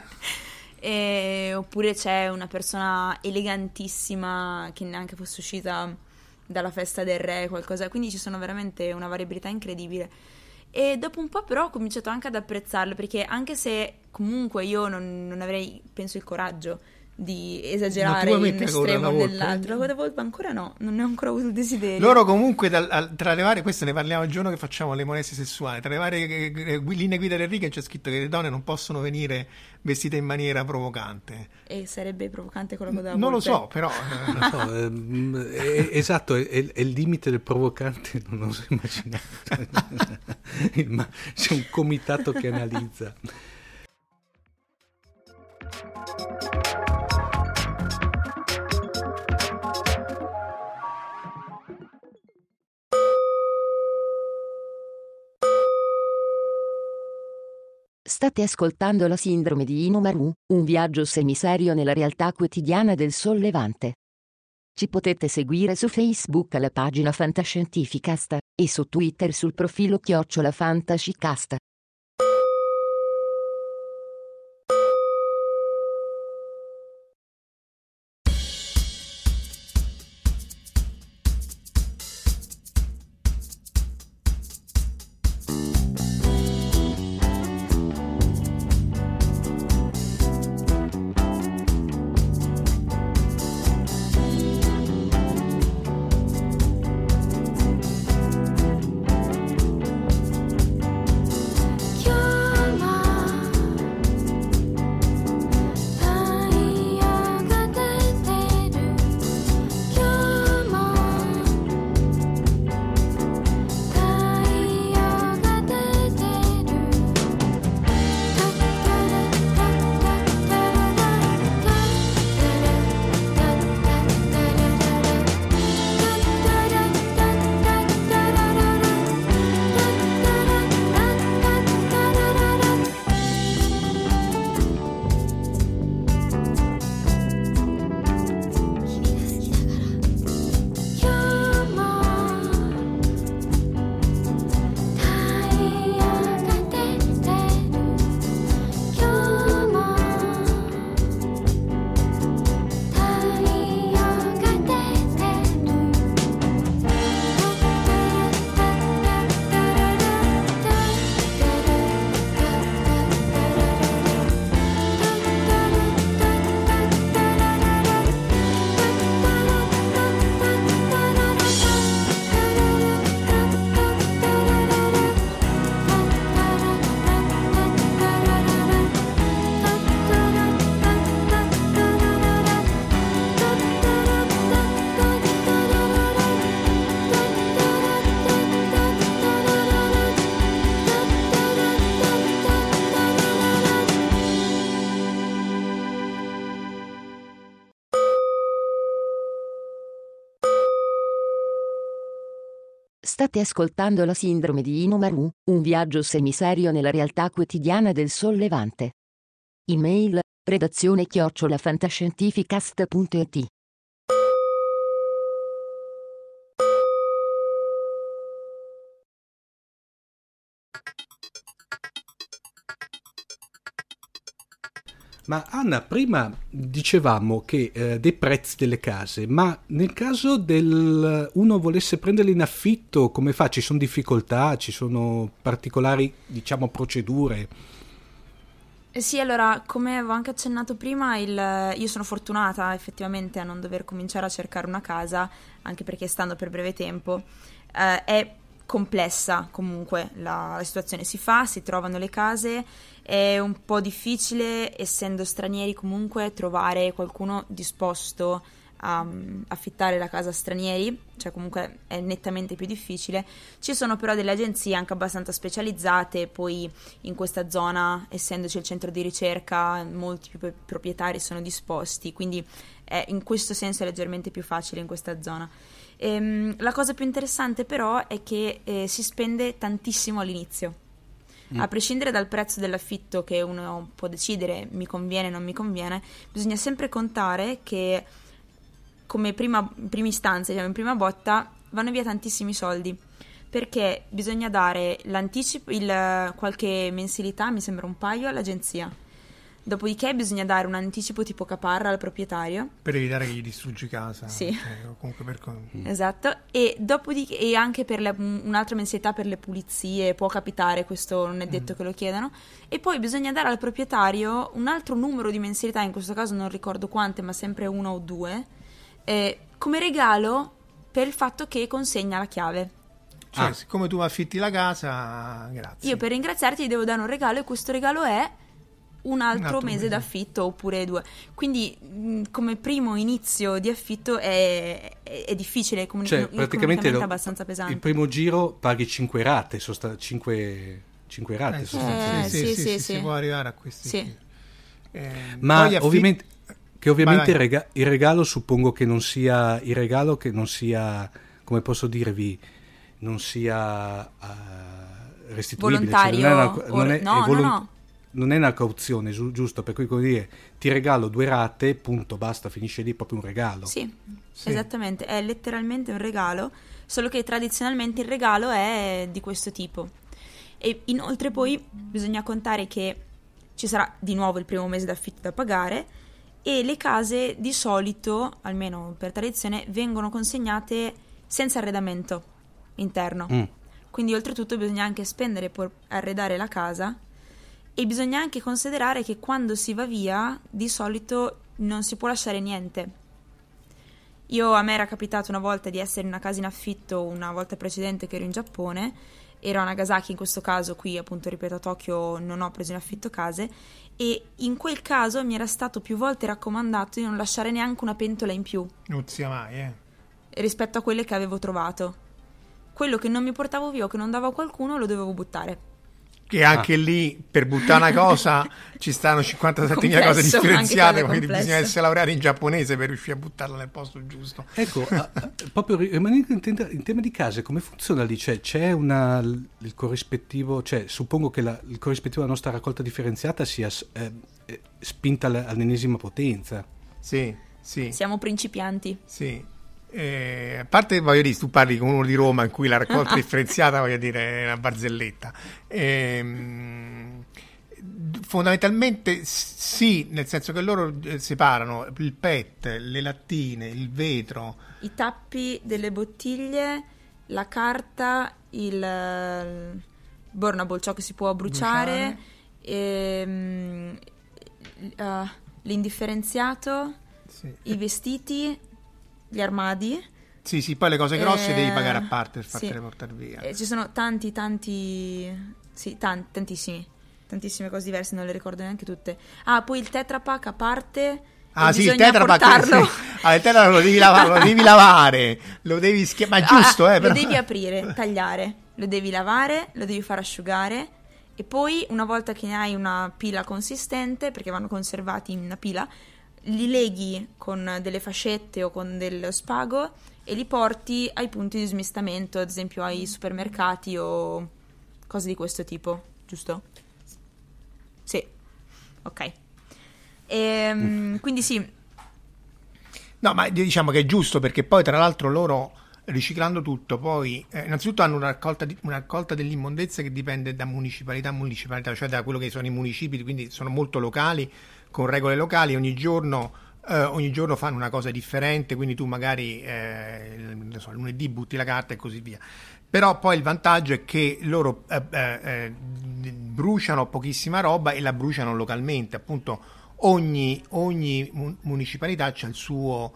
[SPEAKER 4] E- oppure c'è una persona elegantissima che neanche fosse uscita dalla festa del re, qualcosa, quindi ci sono veramente una variabilità incredibile. E dopo un po' però ho cominciato anche ad apprezzarlo, perché anche se comunque io non, non avrei, penso, il coraggio di esagerare in un estremo o nell'altro, la volpe ancora no, non ne ho ancora avuto il desiderio.
[SPEAKER 5] Loro comunque dal- al- tra le varie, questo ne parliamo il giorno che facciamo le molestie sessuali, tra le varie eh, eh, gui- linee guida del righe c'è scritto che le donne non possono venire vestite in maniera provocante.
[SPEAKER 4] E sarebbe provocante con la coda
[SPEAKER 5] Non lo so, però eh,
[SPEAKER 3] so, ehm, è- esatto, è, è- è il limite del provocante, non oso immaginare. Il ma- C'è un comitato che analizza.
[SPEAKER 1] State ascoltando la sindrome di Inomaru, un viaggio semiserio nella realtà quotidiana del sollevante. Ci potete seguire su Facebook alla pagina Fantascientificast e su Twitter sul profilo Chiocciola Fantascicast. State ascoltando la sindrome di Inomaru, un viaggio semiserio nella realtà quotidiana del sollevante. Email, redazione chiocciolafantascientificast.it
[SPEAKER 3] Ma Anna, prima dicevamo che eh, dei prezzi delle case, ma nel caso del uno volesse prenderle in affitto, come fa? Ci sono difficoltà, ci sono particolari, diciamo, procedure?
[SPEAKER 4] Eh sì, allora, come avevo anche accennato prima, il- io sono fortunata effettivamente a non dover cominciare a cercare una casa, anche perché stando per breve tempo, eh, è complessa comunque la, la situazione. Si fa, si trovano le case, è un po' difficile, essendo stranieri comunque, trovare qualcuno disposto a mm, affittare la casa a stranieri, cioè comunque è nettamente più difficile. Ci sono però delle agenzie anche abbastanza specializzate, poi in questa zona, essendoci il centro di ricerca, molti più proprietari sono disposti, quindi è, in questo senso è leggermente più facile in questa zona. Ehm, la cosa più interessante però è che eh, si spende tantissimo all'inizio. A prescindere dal prezzo dell'affitto che uno può decidere mi conviene o non mi conviene, bisogna sempre contare che come prima, prima istanza, diciamo, in prima botta, vanno via tantissimi soldi. Perché bisogna dare l'anticipo, il, qualche mensilità, mi sembra un paio, all'agenzia. Dopodiché bisogna dare un anticipo tipo caparra al proprietario.
[SPEAKER 5] Per evitare che gli distruggi casa.
[SPEAKER 4] Sì.
[SPEAKER 5] cioè, o comunque per... con-
[SPEAKER 4] Esatto, e dopodiché e anche per le- un'altra mensilità per le pulizie, può capitare, questo non è detto che lo chiedano, e poi bisogna dare al proprietario un altro numero di mensilità, in questo caso non ricordo quante, ma sempre una o due, eh, come regalo per il fatto che consegna la chiave.
[SPEAKER 5] Cioè,
[SPEAKER 3] Ah.
[SPEAKER 5] siccome tu affitti la casa, grazie.
[SPEAKER 4] Io per ringraziarti ti devo dare un regalo e questo regalo è un altro,
[SPEAKER 5] altro
[SPEAKER 4] mese
[SPEAKER 5] mese.
[SPEAKER 4] d'affitto oppure due. Quindi mh, come primo inizio di affitto è, è- è difficile, comuni-
[SPEAKER 3] Cioè, praticamente lo-
[SPEAKER 4] è abbastanza pesante.
[SPEAKER 3] il primo giro paghi 5 rate, 5 rate
[SPEAKER 5] Eh, sì,
[SPEAKER 3] sostanzialmente.
[SPEAKER 5] sì, sì,
[SPEAKER 4] sì,
[SPEAKER 5] sì,
[SPEAKER 4] sì,
[SPEAKER 5] sì,
[SPEAKER 4] sì.
[SPEAKER 5] si può arrivare a questi.
[SPEAKER 4] Sì.
[SPEAKER 5] Eh,
[SPEAKER 3] Ma
[SPEAKER 5] poi affi-
[SPEAKER 3] ovviamente, che ovviamente
[SPEAKER 5] Vai,
[SPEAKER 3] il, rega- il regalo suppongo che non sia il regalo che non sia, come posso dirvi, non sia eh, restituibile. cioè
[SPEAKER 4] Volontario
[SPEAKER 3] non è una,
[SPEAKER 4] o-
[SPEAKER 3] non è-
[SPEAKER 4] no,
[SPEAKER 3] è volon-
[SPEAKER 4] no, no.
[SPEAKER 3] Non è una cauzione, giu- giusto? Per cui come dire, ti regalo due rate, punto, basta, finisce lì proprio un regalo.
[SPEAKER 4] Sì,
[SPEAKER 5] Sì.
[SPEAKER 4] esattamente, è letteralmente un regalo, solo che tradizionalmente il regalo è di questo tipo. E inoltre poi bisogna contare che ci sarà di nuovo il primo mese d'affitto da pagare e le case di solito, almeno per tradizione, vengono consegnate senza arredamento interno.
[SPEAKER 3] Mm.
[SPEAKER 4] Quindi oltretutto bisogna anche spendere per arredare la casa e bisogna anche considerare che quando si va via di solito non si può lasciare niente. Io a me era capitato una volta di essere in una casa in affitto una volta precedente che ero in Giappone, ero a Nagasaki in questo caso, qui appunto ripeto a Tokyo non ho preso in affitto case e in quel caso mi era stato più volte raccomandato di non lasciare neanche una pentola in più
[SPEAKER 5] Non sia mai, eh.
[SPEAKER 4] rispetto a quelle che avevo trovato. Quello che non mi portavo via o che non davo a qualcuno lo dovevo buttare.
[SPEAKER 5] Che anche lì per buttare una cosa ci stanno 57.000 cose differenziate, quindi bisogna essere laureati in giapponese per riuscire a buttarla nel posto giusto.
[SPEAKER 3] Ecco, a- a- proprio ri- rimanendo in, in tema di case, come funziona lì? Cioè, c'è una, il corrispettivo, cioè, suppongo che la- il corrispettivo alla nostra raccolta differenziata sia eh, eh, spinta all- all'ennesima potenza.
[SPEAKER 5] Sì, sì,
[SPEAKER 4] Siamo principianti.
[SPEAKER 5] sì. Eh, a parte, voglio dire, tu parli con uno di Roma in cui la raccolta differenziata, voglio dire, è una barzelletta. D- fondamentalmente sì, nel senso che loro eh, separano il PET, le lattine, il vetro,
[SPEAKER 4] I tappi delle bottiglie, la carta, il eh, burnable, ciò che si può bruciare, ehm, eh, l'indifferenziato,
[SPEAKER 5] sì.
[SPEAKER 4] i vestiti, gli armadi.
[SPEAKER 5] Sì, sì, poi le cose grosse
[SPEAKER 4] Eh,
[SPEAKER 5] devi pagare a parte per
[SPEAKER 4] sì.
[SPEAKER 5] fartele portare via.
[SPEAKER 4] Eh, ci sono tanti, tanti, sì, tan- tantissimi, tantissime cose diverse, non le ricordo neanche tutte. Ah, poi il Tetra Pak a parte.
[SPEAKER 5] Ah sì, il
[SPEAKER 4] bisogna
[SPEAKER 5] Tetra Pak
[SPEAKER 4] portarlo.
[SPEAKER 5] sì. Ah, il Tetra Pak lo devi lavare, lo devi lavare, lo devi schia- ma è giusto,
[SPEAKER 4] Ah,
[SPEAKER 5] eh, però.
[SPEAKER 4] Lo devi aprire, tagliare, lo devi lavare, lo devi far asciugare e poi una volta che ne hai una pila consistente, perché vanno conservati in una pila, li leghi con delle fascette o con dello spago e li porti ai punti di smistamento, ad esempio ai supermercati o cose di questo tipo, giusto? Sì, ok. Ehm, quindi sì,
[SPEAKER 5] No, ma diciamo che è giusto perché poi tra l'altro loro riciclando tutto poi eh, innanzitutto hanno una raccolta, di- una raccolta dell'immondezza che dipende da municipalità a municipalità, cioè da quello che sono i municipi, quindi sono molto locali, con regole locali, ogni giorno, eh, ogni giorno fanno una cosa differente, quindi tu magari eh, so, lunedì butti la carta e così via. Però poi il vantaggio è che loro eh, eh, eh bruciano pochissima roba e la bruciano localmente, appunto ogni, ogni municipalità ha il suo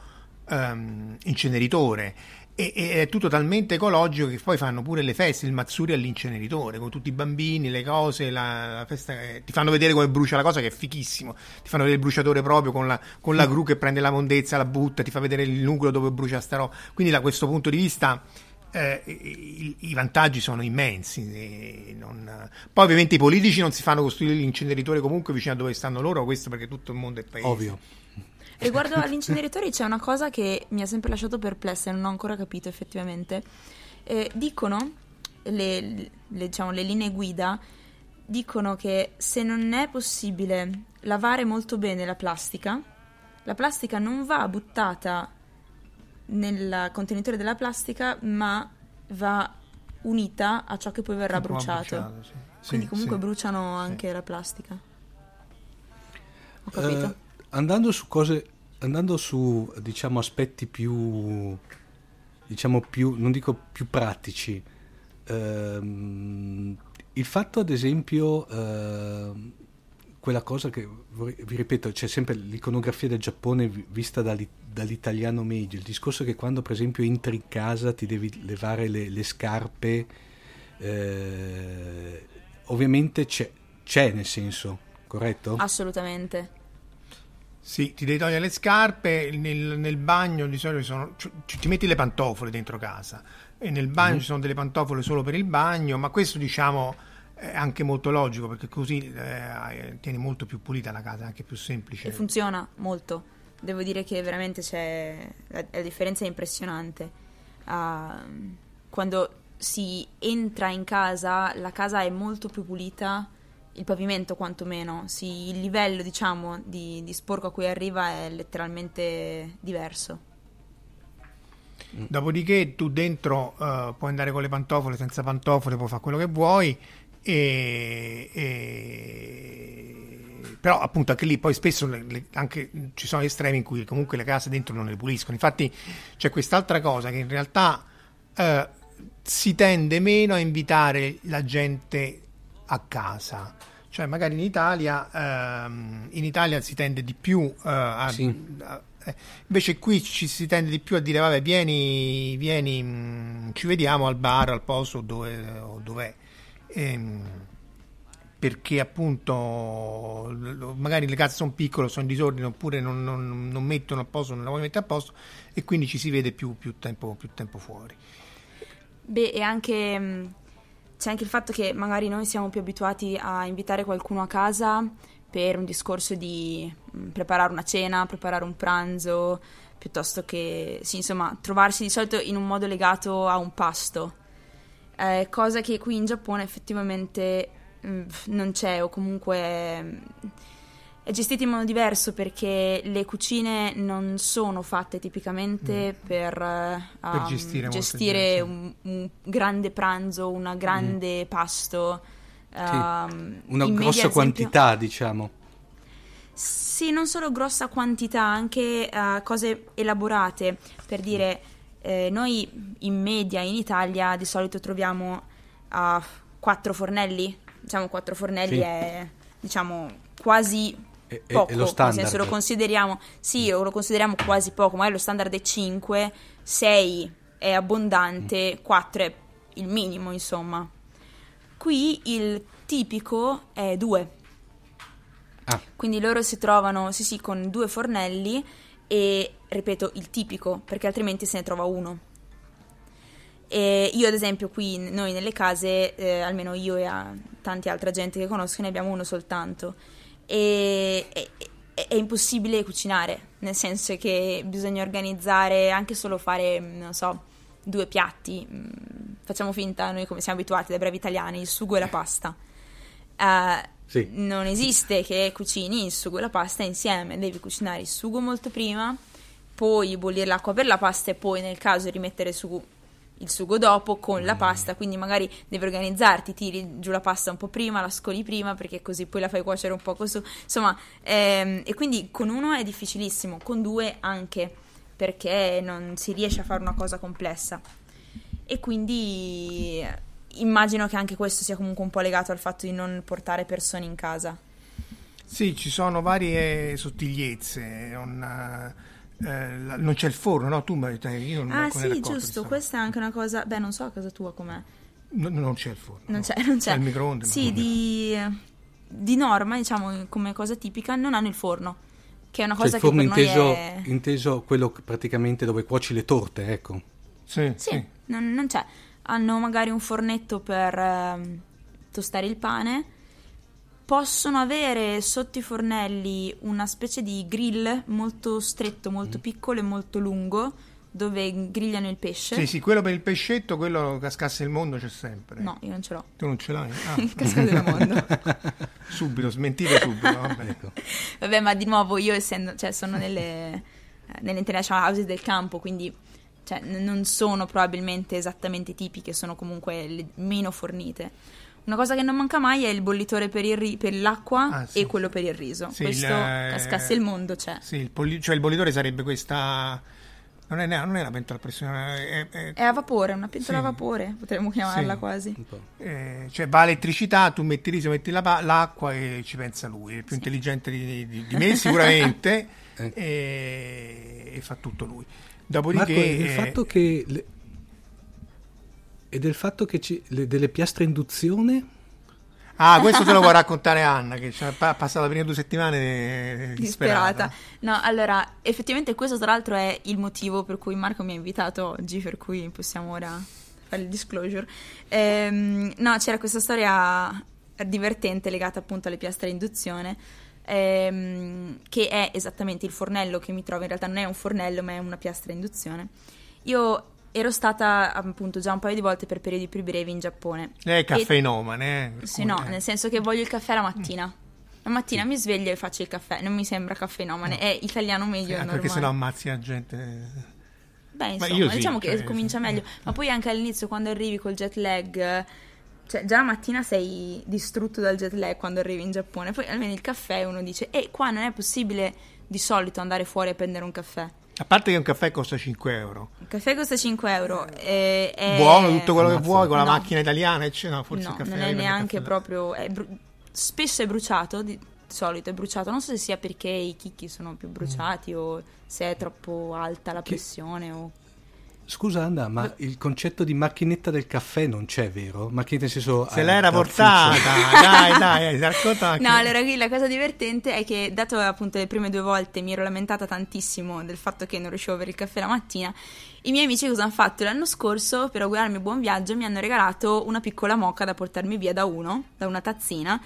[SPEAKER 5] um, inceneritore e, e, è tutto talmente ecologico che poi fanno pure le feste, il Mazzuri all'inceneritore, con tutti i bambini, le cose, la, la festa, eh, ti fanno vedere come brucia la cosa che è fichissimo, ti fanno vedere il bruciatore proprio con la, con la gru che prende la mondezza, la butta, ti fa vedere il nucleo dove brucia sta roba, quindi da questo punto di vista eh, i, i, vantaggi sono immensi. Non... Poi, ovviamente, i politici non si fanno costruire l'inceneritore comunque vicino a dove stanno loro, questo perché tutto il mondo è paese.
[SPEAKER 3] Ovvio.
[SPEAKER 4] Riguardo agli inceneritori c'è una cosa che mi ha sempre lasciato perplessa e non ho ancora capito effettivamente. Eh, dicono, le, le, diciamo, le linee guida, dicono che se non è possibile lavare molto bene la plastica, la plastica non va buttata nel contenitore della plastica, ma va unita a ciò che poi verrà bruciato. bruciato sì. Quindi sì, comunque sì. bruciano anche la plastica. Ho capito.
[SPEAKER 3] Uh, andando su cose andando su diciamo aspetti più diciamo più non dico più pratici ehm, il fatto ad esempio ehm, quella cosa che vi ripeto c'è sempre l'iconografia del Giappone vista dall'italiano medio il discorso che quando per esempio entri in casa ti devi levare le, le scarpe eh, ovviamente c'è, c'è nel senso corretto?
[SPEAKER 4] assolutamente
[SPEAKER 5] sì, ti devi togliere le scarpe, nel, nel bagno di solito sono, ci, ti metti le pantofole dentro casa e nel bagno mm. ci sono delle pantofole solo per il bagno, ma questo diciamo è anche molto logico perché così eh, tieni molto più pulita la casa, è anche più semplice.
[SPEAKER 4] E funziona molto, devo dire che veramente c'è, la, la differenza è impressionante. Uh, quando si entra in casa, la casa è molto più pulita il pavimento quantomeno, sì, il livello diciamo di, di, sporco a cui arriva è letteralmente diverso.
[SPEAKER 5] Dopodiché tu dentro uh, puoi andare con le pantofole, senza pantofole, puoi fare quello che vuoi, e, e... però appunto anche lì poi spesso le, le, anche, ci sono estremi in cui comunque le case dentro non le puliscono. Infatti c'è quest'altra cosa che in realtà uh, si tende meno a invitare la gente a casa. Cioè, magari in Italia, ehm, in Italia si tende di più eh, a, sì. a eh, invece qui ci si tende di più a dire vabbè vieni, vieni mh, mm, ci vediamo al bar, al posto dove, o dov'è ehm, perché appunto magari le case sono piccole, sono in disordine oppure non, non, non, mettono a posto, non la vogliono mettere a posto e quindi ci si vede più, più, tempo, più tempo fuori.
[SPEAKER 4] Beh, e anche mm, c'è anche il fatto che magari noi siamo più abituati a invitare qualcuno a casa per un discorso di mm, preparare una cena, preparare un pranzo, piuttosto che, sì, insomma, trovarsi di solito in un modo legato a un pasto. Eh, cosa che qui in Giappone effettivamente mh, mm, non c'è o comunque... Mh, mm, è gestito in modo diverso perché le cucine non sono fatte tipicamente mm. per, uh, per, gestire, gestire un, un, grande pranzo, un grande mm. pasto.
[SPEAKER 3] Sì. Um, una grossa esempio, quantità, diciamo.
[SPEAKER 4] Sì, non solo grossa quantità, anche uh, cose elaborate. Per dire, eh, noi in media in Italia di solito troviamo uh, quattro fornelli. Diciamo quattro fornelli sì. è diciamo quasi
[SPEAKER 3] è, poco, è lo standard.
[SPEAKER 4] Nel senso lo consideriamo, sì, lo consideriamo quasi poco, magari lo standard è 5, 6 è abbondante, 4 è il minimo, insomma. Qui il tipico è 2. Ah. Quindi loro si trovano, sì sì, con due fornelli e, ripeto, il tipico, perché altrimenti se ne trova uno. E io ad esempio qui, noi nelle case, eh, almeno io e a tanti altra gente che conosco, ne abbiamo uno soltanto e, e, è impossibile cucinare, nel senso che bisogna organizzare anche solo fare, non so, due piatti. Mm, facciamo finta, noi come siamo abituati da bravi italiani, il sugo e la pasta. Uh, sì. Non esiste che cucini il sugo e la pasta insieme, devi cucinare il sugo molto prima, poi bollire l'acqua per la pasta e poi nel caso rimettere su il sugo dopo con la pasta, quindi magari devi organizzarti, tiri giù la pasta un po' prima, la scoli prima perché così poi la fai cuocere un po' così, insomma, ehm, e quindi con uno è difficilissimo, con due anche perché non si riesce a fare una cosa complessa. E quindi immagino che anche questo sia comunque un po' legato al fatto di non portare persone in casa.
[SPEAKER 5] Sì, ci sono varie sottigliezze. Non, eh, non c'è il forno, no? Tu mi io non
[SPEAKER 4] Ah, sì, giusto. Questa è anche una cosa. Beh, non so a casa tua com'è.
[SPEAKER 5] No, non c'è il forno.
[SPEAKER 4] Non c'è, non c'è.
[SPEAKER 5] c'è il microonde.
[SPEAKER 4] Sì, di, di, norma, diciamo, come cosa tipica, non hanno il forno. Che è una cosa
[SPEAKER 3] cioè, il forno
[SPEAKER 4] che
[SPEAKER 3] inteso,
[SPEAKER 4] è...
[SPEAKER 3] inteso quello praticamente dove cuoci le torte, ecco.
[SPEAKER 5] Sì,
[SPEAKER 4] sì,
[SPEAKER 5] sì.
[SPEAKER 4] Non, non, c'è. Hanno magari un fornetto per eh, tostare il pane possono avere sotto i fornelli una specie di grill molto stretto, molto mm. piccolo e molto lungo dove grigliano il pesce.
[SPEAKER 5] Sì, sì, quello per il pescetto, quello cascasse il mondo c'è sempre.
[SPEAKER 4] No, io non ce l'ho.
[SPEAKER 5] Tu non ce l'hai? Ah.
[SPEAKER 4] cascasse il mondo.
[SPEAKER 5] subito, smentite subito. Vabbè. Ecco.
[SPEAKER 4] Vabbè, ma di nuovo io essendo, cioè sono nelle, nelle international houses del campo, quindi cioè, non sono probabilmente esattamente tipiche, sono comunque le meno fornite. Una cosa che non manca mai è il bollitore per, il ri- per l'acqua ah, sì, e quello per il riso. Sì, Questo il, cascasse il mondo c'è.
[SPEAKER 5] Sì, il polli- cioè il bollitore sarebbe questa... Non è, non è una pentola a pressione, è,
[SPEAKER 4] è... è a vapore, una pentola sì. a vapore, potremmo chiamarla quasi.
[SPEAKER 5] Eh, cioè va elettricità, tu metti il riso, metti la, l'acqua e ci pensa lui. È più intelligente di, di, di me sicuramente eh. e, e, fa tutto lui. Dopodiché...
[SPEAKER 3] Marco, il fatto che... Le e del fatto che ci, le, delle piastre induzione
[SPEAKER 5] Ah, questo te lo vuoi raccontare Anna, che ha passato le prime due settimane disperata. disperata.
[SPEAKER 4] No, allora, effettivamente questo tra l'altro è il motivo per cui Marco mi ha invitato oggi, per cui possiamo ora fare il disclosure. Ehm, no, c'era questa storia divertente legata appunto alle piastre a induzione, ehm, che è esattamente il fornello che mi trovo, in realtà non è un fornello ma è una piastra a induzione. Io ero stata appunto già un paio di volte per periodi più brevi in Giappone.
[SPEAKER 5] Lei è caffeinomane,
[SPEAKER 4] eh? Sì, no, nel senso che voglio il caffè la mattina. La mattina sì. mi sveglio e faccio il caffè, non mi sembra caffeinomane, no. è italiano meglio.
[SPEAKER 5] Eh, perché sennò ammazzi la gente.
[SPEAKER 4] Beh, insomma, sì, diciamo che cioè, comincia meglio. Ma poi anche all'inizio, quando arrivi col jet lag, cioè già la mattina sei distrutto dal jet lag quando arrivi in Giappone. Poi almeno il caffè uno dice, e eh, qua non è possibile di solito andare fuori a prendere un caffè.
[SPEAKER 5] A parte che un caffè costa 5 euro.
[SPEAKER 4] Il caffè costa 5 euro. E,
[SPEAKER 5] è... Buono tutto quello che vuoi con la macchina italiana, eccetera. Forse
[SPEAKER 4] no,
[SPEAKER 5] il caffè
[SPEAKER 4] non è neanche proprio. È bru... spesso è bruciato, di solito è bruciato. Non so se sia perché i chicchi sono più bruciati mm. o se è troppo alta la pressione o
[SPEAKER 3] Scusa Anna, ma il concetto di macchinetta del caffè non c'è, vero? Macchinetta nel senso...
[SPEAKER 5] Se l'era portata, dai, dai, racconta anche.
[SPEAKER 4] No, allora qui la cosa divertente è che, dato appunto le prime due volte mi ero lamentata tantissimo del fatto che non riuscivo a avere il caffè la mattina, i miei amici cosa hanno fatto? L'anno scorso, per augurarmi buon viaggio, mi hanno regalato una piccola moca da portarmi via da uno, da una tazzina,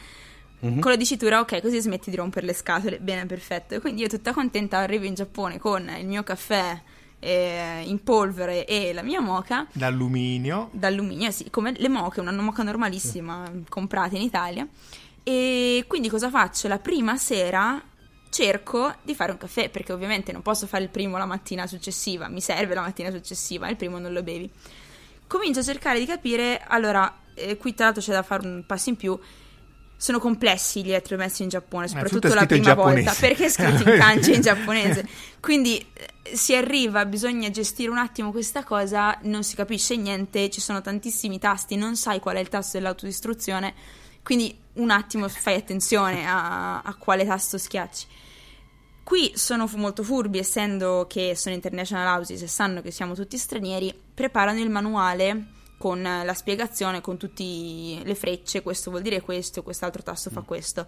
[SPEAKER 4] Mm-hmm. con la dicitura ok così smetti di rompere le scatole bene perfetto e quindi io tutta contenta arrivo in Giappone con il mio caffè eh, in polvere e la mia moca.
[SPEAKER 5] D'alluminio.
[SPEAKER 4] D'alluminio sì come le moche una moca normalissima sì. comprata in Italia. E quindi cosa faccio? La prima sera cerco di fare un caffè perché ovviamente non posso fare il primo la mattina successiva mi serve la mattina successiva il primo non lo bevi. Comincio a cercare di capire allora eh, qui tra l'altro c'è da fare un passo in più sono complessi gli elettromessi in Giappone, eh, soprattutto la prima volta, perché è scritto in kanji in giapponese. Quindi eh, si arriva, bisogna gestire un attimo questa cosa, non si capisce niente, ci sono tantissimi tasti, non sai qual è il tasto dell'autodistruzione, quindi un attimo fai attenzione a, a quale tasto schiacci. Qui sono molto furbi, essendo che sono international houses e sanno che siamo tutti stranieri, preparano il manuale con la spiegazione, con tutte le frecce, questo vuol dire questo, quest'altro tasto fa mm. questo.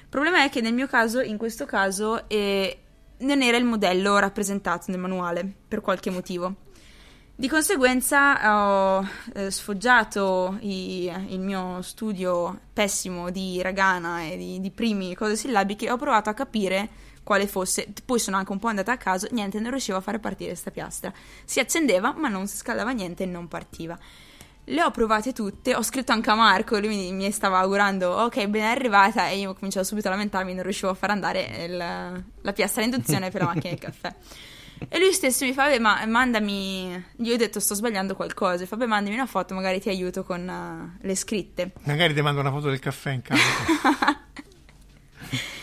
[SPEAKER 4] Il problema è che nel mio caso, in questo caso, eh, non era il modello rappresentato nel manuale, per qualche motivo. Di conseguenza ho eh, sfoggiato i, il mio studio pessimo di hiragana e di, di primi cose sillabiche e ho provato a capire quale fosse. Poi sono anche un po' andata a caso, niente, non riuscivo a fare partire questa piastra. Si accendeva, ma non si scaldava niente e non partiva. Le ho provate tutte, ho scritto anche a Marco, lui mi, stava augurando, ok, ben arrivata, e io ho cominciato subito a lamentarmi, non riuscivo a far andare il, la piastra induzione per la macchina del caffè. E lui stesso mi fa, "Beh, ma mandami... Gli ho detto, sto sbagliando qualcosa. E fa, beh, mandami una foto, magari ti aiuto con eh, le scritte.
[SPEAKER 5] Magari ti mando una foto del caffè in casa.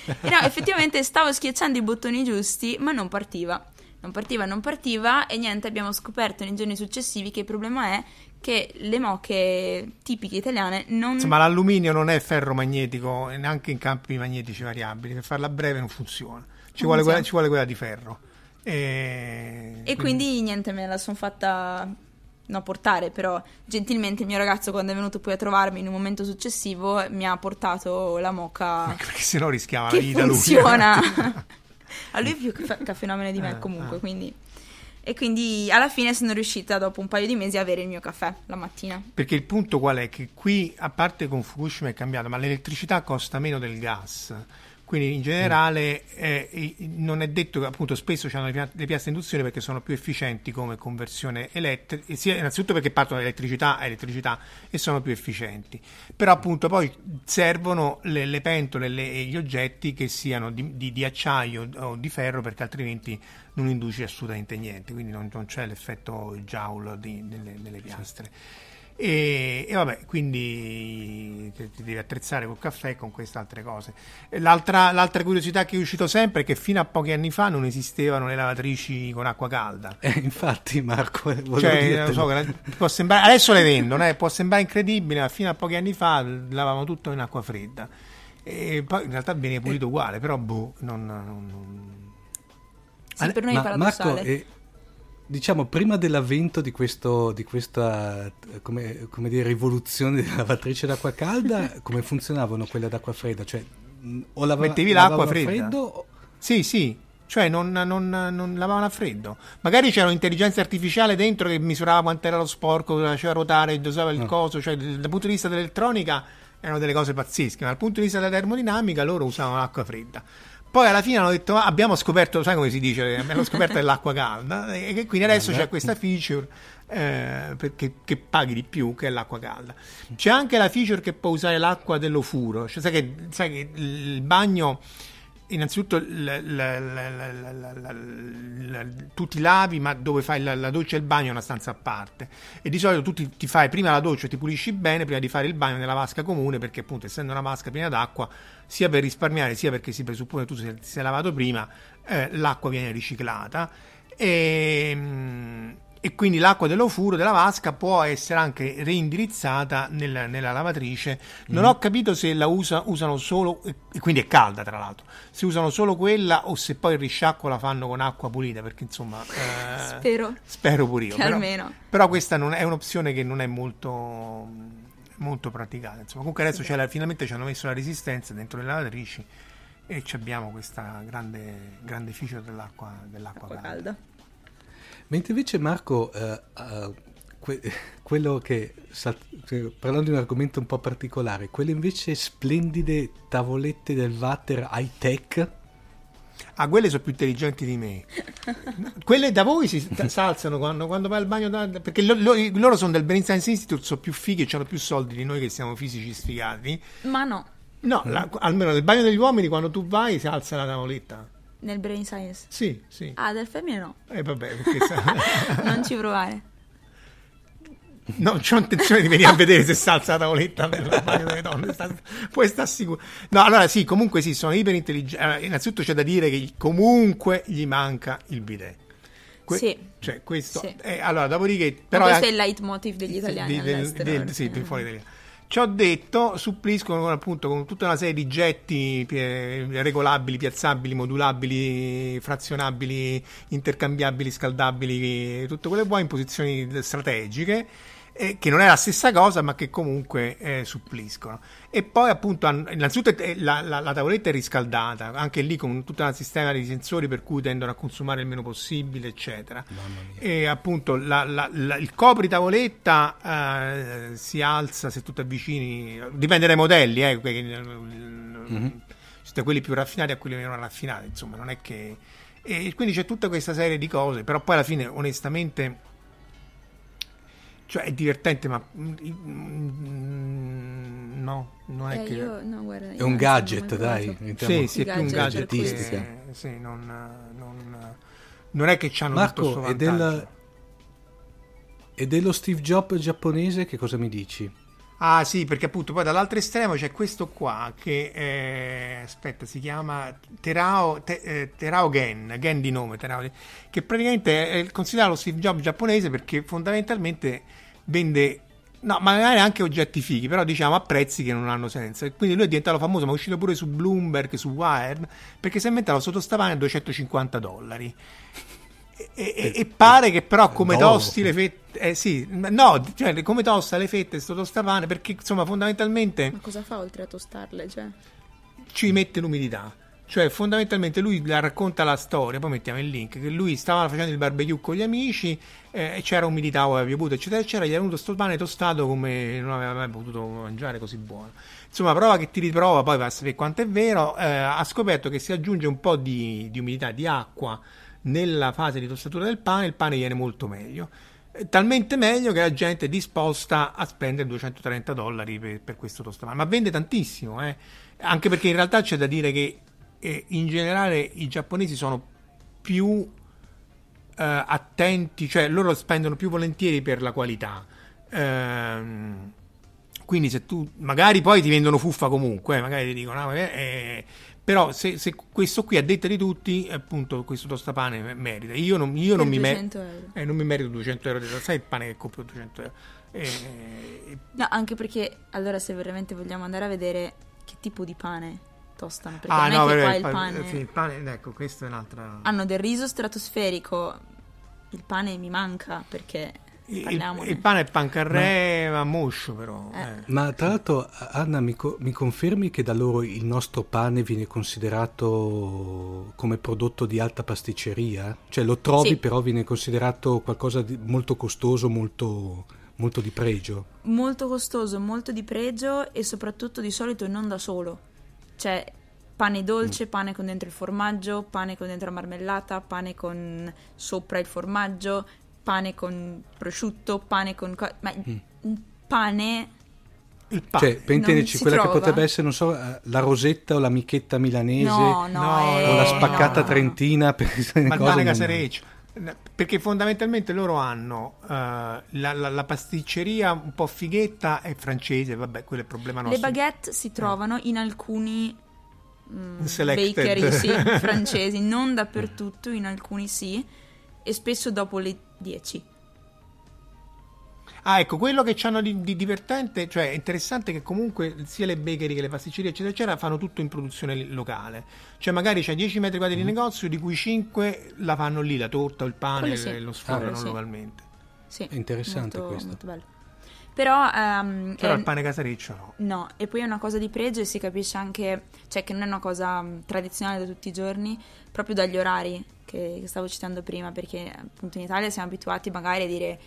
[SPEAKER 4] No, effettivamente stavo schiacciando i bottoni giusti, ma non partiva. Non partiva, non partiva e niente, abbiamo scoperto nei giorni successivi che il problema è che le moche tipiche italiane non...
[SPEAKER 5] Insomma, l'alluminio non è ferro magnetico, neanche in campi magnetici variabili. Per farla breve non funziona. Ci,
[SPEAKER 4] Non
[SPEAKER 5] vuole, quella, ci vuole quella di ferro. E,
[SPEAKER 4] E quindi niente, me la sono fatta no portare, però gentilmente il mio ragazzo quando è venuto poi a trovarmi in un momento successivo mi ha portato la moca
[SPEAKER 5] Perché sennò rischiava la vita lui.
[SPEAKER 4] funziona. a lui è più caff- caffenomane di me
[SPEAKER 5] Eh,
[SPEAKER 4] comunque,
[SPEAKER 5] eh.
[SPEAKER 4] quindi e quindi alla fine sono riuscita dopo un paio di mesi a avere il mio caffè la mattina.
[SPEAKER 5] Perché il punto qual è? Che qui, a parte con Fukushima è cambiato, ma l'elettricità costa meno del gas. Quindi in generale eh, non è detto che appunto spesso hanno le, pia- le piazze induzione perché sono più efficienti come conversione elettrica, innanzitutto perché partono da elettricità a elettricità e sono più efficienti. Però appunto poi servono le, le pentole le- e gli oggetti che siano di, di- di acciaio o di ferro perché altrimenti non induce assolutamente niente, quindi non, non c'è l'effetto di- nelle, nelle piastre. E, e vabbè, quindi ti, ti devi attrezzare col caffè e con queste altre cose. L'altra, l'altra curiosità che è uscito sempre è che fino a pochi anni fa non esistevano le lavatrici con acqua calda.
[SPEAKER 3] Eh, infatti, Marco, eh,
[SPEAKER 5] Cioè, so, sembrare- adesso le vendono, eh, può sembrare incredibile, ma fino a pochi anni fa lavavano tutto in acqua fredda. E poi in realtà viene pulito uguale, però boh, non- non- non,
[SPEAKER 4] Sì, per noi è
[SPEAKER 3] Ma
[SPEAKER 4] paradossale.
[SPEAKER 3] Marco, eh, diciamo, prima dell'avvento di, questo, di questa come, come dire, rivoluzione della lavatrice d'acqua calda, come funzionavano quelle d'acqua fredda? Cioè, o lava-
[SPEAKER 5] Mettevi l'acqua fredda?
[SPEAKER 3] freddo o-
[SPEAKER 5] Sì, sì, cioè non, non, non lavavano a freddo. Magari c'era un'intelligenza artificiale dentro che misurava quanto era lo sporco, faceva ruotare, dosava il
[SPEAKER 3] Ah.
[SPEAKER 5] coso, cioè dal dal punto di vista dell'elettronica erano delle cose pazzesche, ma dal punto di vista della termodinamica loro usavano l'acqua fredda. Poi alla fine hanno detto: "Ah, abbiamo scoperto, sai come si dice? Abbiamo scoperto dell'acqua calda. E quindi adesso c'è questa feature eh, perché, che paghi di più, che è l'acqua calda. C'è anche la feature che può usare l'acqua dell'ofuro. Cioè, sai, che, sai che il bagno. Innanzitutto l- l- l- l- l- l- l- tu ti lavi, ma dove fai la, la doccia e il bagno è una stanza a parte. E di solito tu ti, ti fai prima la doccia, ti pulisci bene prima di fare il bagno nella vasca comune, perché appunto essendo una vasca piena d'acqua, sia per risparmiare, sia perché si presuppone che tu sei- sei lavato prima, eh, l'acqua viene riciclata. E, mm, e quindi l'acqua dell'ofuro della vasca può essere anche reindirizzata nel- nella lavatrice. Non ho capito se la usa- usano solo, e quindi è calda tra l'altro, se usano solo quella o se poi il risciacquo la fanno con acqua pulita, perché insomma... eh,
[SPEAKER 4] Spero
[SPEAKER 5] Spero pure io.
[SPEAKER 4] che
[SPEAKER 5] Però,
[SPEAKER 4] almeno.
[SPEAKER 5] però questa non è un'opzione che non è molto, molto praticata. Insomma, comunque adesso c'è la- finalmente ci hanno messo la resistenza dentro le lavatrici e ci abbiamo questa grande, grande feature dell'acqua, dell'acqua
[SPEAKER 4] acqua
[SPEAKER 5] calda.
[SPEAKER 4] calda.
[SPEAKER 3] Mentre invece Marco, eh, eh, que- quello che, sal- cioè, parlando di un argomento un po' particolare, quelle invece splendide tavolette del water high tech,
[SPEAKER 5] Ah, quelle sono più intelligenti di me. quelle da voi si alzano quando, quando vai al bagno, da- perché lo- lo- loro sono del Brain Science Institute, sono più fighi e hanno più soldi di noi che siamo fisici sfigati.
[SPEAKER 4] Ma no,
[SPEAKER 5] No, la- almeno nel bagno degli uomini quando tu vai si alza la tavoletta.
[SPEAKER 4] Nel brain science.
[SPEAKER 5] Sì, sì.
[SPEAKER 4] Ah, del femmine no.
[SPEAKER 5] E vabbè, perché sa-
[SPEAKER 4] non ci provare.
[SPEAKER 5] non c'ho intenzione di venire a vedere se si alza la tavoletta per il bagno delle donne. sta- puoi stare sicuro. No, allora sì, comunque sì, sono iper intelligenti. Allora, innanzitutto c'è da dire che comunque gli manca il bidet.
[SPEAKER 4] Sì.
[SPEAKER 5] Cioè, questo.
[SPEAKER 4] Sì.
[SPEAKER 5] eh, allora, dopodiché.
[SPEAKER 4] Però questo
[SPEAKER 5] è
[SPEAKER 4] è il leitmotiv degli italiani
[SPEAKER 5] di- del-
[SPEAKER 4] all'estero.
[SPEAKER 5] del- sì, per fuori Italia. Ci ho detto, suppliscono con, appunto con tutta una serie di getti pi- regolabili, piazzabili, modulabili, frazionabili, intercambiabili, scaldabili, tutto quello che vuoi in posizioni strategiche, eh, che non è la stessa cosa, ma che comunque eh, suppliscono. E poi appunto, innanzitutto eh, la, la- la tavoletta è riscaldata, anche lì con tutta una sistema di sensori per cui tendono a consumare il meno possibile, eccetera. E appunto la- il copri tavoletta eh, si alza se tu ti avvicini, dipende dai modelli, eh, perché,
[SPEAKER 3] Mhm.
[SPEAKER 5] da quelli più raffinati a quelli meno raffinati, insomma, non è che... E quindi c'è tutta questa serie di cose, però poi alla fine onestamente... Cioè è divertente, ma mm, no, non è
[SPEAKER 4] Eh,
[SPEAKER 5] che
[SPEAKER 4] io, no, guarda,
[SPEAKER 3] è un
[SPEAKER 4] ci
[SPEAKER 3] gadget, dai. entriamo-
[SPEAKER 5] sì, sì, è più un
[SPEAKER 4] gadget
[SPEAKER 3] gadgetistica.
[SPEAKER 5] sì, non, non- non è che c'hanno tutto
[SPEAKER 3] Marco, e, del,
[SPEAKER 5] vantaggio.
[SPEAKER 3] e dello Steve Jobs giapponese che cosa mi dici?
[SPEAKER 5] Ah sì, perché appunto poi dall'altro estremo c'è questo qua che eh, aspetta, si chiama Terao, Te- eh, Terao Gen, Gen di nome, Terao, che praticamente è considerato lo Steve Jobs giapponese perché fondamentalmente vende No, magari anche oggetti fighi, però diciamo a prezzi che non hanno senso. Quindi lui è diventato famoso, ma è uscito pure su Bloomberg, su Wired, perché si è inventato sottostapane a 250 dollari. E, e- e pare che però come
[SPEAKER 3] d'oro.
[SPEAKER 5] tosti le fette, eh sì, no, cioè come tosta le fette sto tostapane, perché insomma fondamentalmente
[SPEAKER 4] Ma cosa fa oltre a tostarle? Cioè,
[SPEAKER 5] ci mette l'umidità. Cioè, fondamentalmente lui la racconta la storia, poi mettiamo il link, che lui stava facendo il barbecue con gli amici eh, e c'era umidità o aveva piovuto, eccetera, eccetera, gli era venuto sto pane tostato come non aveva mai potuto mangiare così buono. Insomma, prova che ti riprova, poi va a sapere quanto è vero, eh, ha scoperto che si aggiunge un po' di, di umidità, di acqua nella fase di tostatura del pane, il pane viene molto meglio. Eh, Talmente meglio che la gente è disposta a spendere 230 dollari per, per questo tostapane, ma vende tantissimo, eh. anche perché in realtà c'è da dire che eh, in generale i giapponesi sono più eh, attenti, cioè loro spendono più volentieri per la qualità. Ehm, quindi se tu magari poi ti vendono fuffa comunque, eh, magari ti dicono, "Ah, eh, eh", però se, se questo qui a detta di tutti, appunto questo tostapane me- merita. Io non, io non mi merito
[SPEAKER 4] 200 euro.
[SPEAKER 5] eh, non mi merito 200 euro di sai il pane che compro 200 euro. Eh,
[SPEAKER 4] No, anche perché allora se veramente vogliamo andare a vedere che tipo di pane tostano, perché
[SPEAKER 5] ah
[SPEAKER 4] non
[SPEAKER 5] no,
[SPEAKER 4] è che
[SPEAKER 5] vabbè,
[SPEAKER 4] qua
[SPEAKER 5] il
[SPEAKER 4] il
[SPEAKER 5] pa-
[SPEAKER 4] pane...
[SPEAKER 5] sì, il pane, ecco, questa è un'altra...
[SPEAKER 4] Hanno del riso stratosferico, il pane mi manca perché
[SPEAKER 5] Il, il pane è pancarré, ma moscio però.
[SPEAKER 4] Eh.
[SPEAKER 5] eh.
[SPEAKER 3] Ma tra l'altro, Anna, mi, co- mi confermi che da loro il nostro pane viene considerato come prodotto di alta pasticceria? Cioè lo trovi,
[SPEAKER 4] Sì.
[SPEAKER 3] però viene considerato qualcosa di molto costoso, molto, molto di pregio.
[SPEAKER 4] molto costoso, molto di pregio e soprattutto di solito non da solo. Cioè pane dolce,
[SPEAKER 5] Mm.
[SPEAKER 4] pane con dentro il formaggio, pane con dentro la marmellata, pane con sopra il formaggio, pane con prosciutto, pane con... co- ma
[SPEAKER 5] Mm.
[SPEAKER 4] un pane...
[SPEAKER 5] Il pane.
[SPEAKER 3] Cioè, per intenderci, quella che
[SPEAKER 4] trova.
[SPEAKER 3] potrebbe essere, non so, eh, la rosetta o la michetta milanese
[SPEAKER 4] No, no,
[SPEAKER 5] no,
[SPEAKER 4] è-
[SPEAKER 3] o la
[SPEAKER 5] Eh,
[SPEAKER 3] spaccata
[SPEAKER 5] no.
[SPEAKER 3] trentina. Per
[SPEAKER 5] ma il pane casereccio. Perché fondamentalmente loro hanno eh, la, la- la pasticceria un po' fighetta è francese, vabbè, quello è il problema
[SPEAKER 4] Le
[SPEAKER 5] nostro.
[SPEAKER 4] baguette si trovano in alcuni mm,
[SPEAKER 5] Selected.
[SPEAKER 4] bakery sì, francesi, non dappertutto, in alcuni sì, e spesso dopo le 10.
[SPEAKER 5] Ah, ecco, quello che hanno di, di divertente, cioè è interessante che comunque sia le bakery che le pasticcerie, eccetera, eccetera, fanno tutto in produzione locale. Cioè magari c'è 10 metri quadri di negozio, di cui 5 la fanno lì, la torta o il pane,
[SPEAKER 4] sì.
[SPEAKER 5] e lo
[SPEAKER 4] Quello sì.
[SPEAKER 5] localmente.
[SPEAKER 4] Sì,
[SPEAKER 3] È interessante
[SPEAKER 4] molto,
[SPEAKER 3] questo.
[SPEAKER 4] molto bello. Però, ehm,
[SPEAKER 5] Però
[SPEAKER 4] è-
[SPEAKER 5] il pane casareccio no.
[SPEAKER 4] no, e poi è una cosa di pregio e si capisce anche, cioè che non è una cosa mh, tradizionale da tutti i giorni, proprio dagli orari che, che stavo citando prima, perché appunto in Italia siamo abituati magari a dire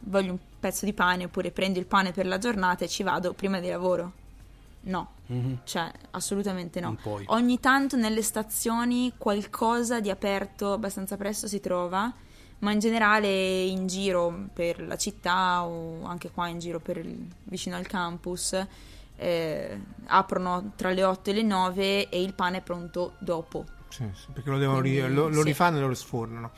[SPEAKER 4] voglio un pezzo di pane oppure prendo il pane per la giornata e ci vado prima di lavoro. No,
[SPEAKER 3] Mhm.
[SPEAKER 4] cioè assolutamente no. Ogni tanto nelle stazioni qualcosa di aperto abbastanza presto si trova, ma in generale in giro per la città o anche qua in giro per il- vicino al campus eh, aprono tra le 8 e le 9 e il pane è pronto dopo.
[SPEAKER 5] Sì, sì, perché lo, devono ri-
[SPEAKER 4] Quindi,
[SPEAKER 5] lo, lo
[SPEAKER 4] sì.
[SPEAKER 5] rifanno e lo sfornano.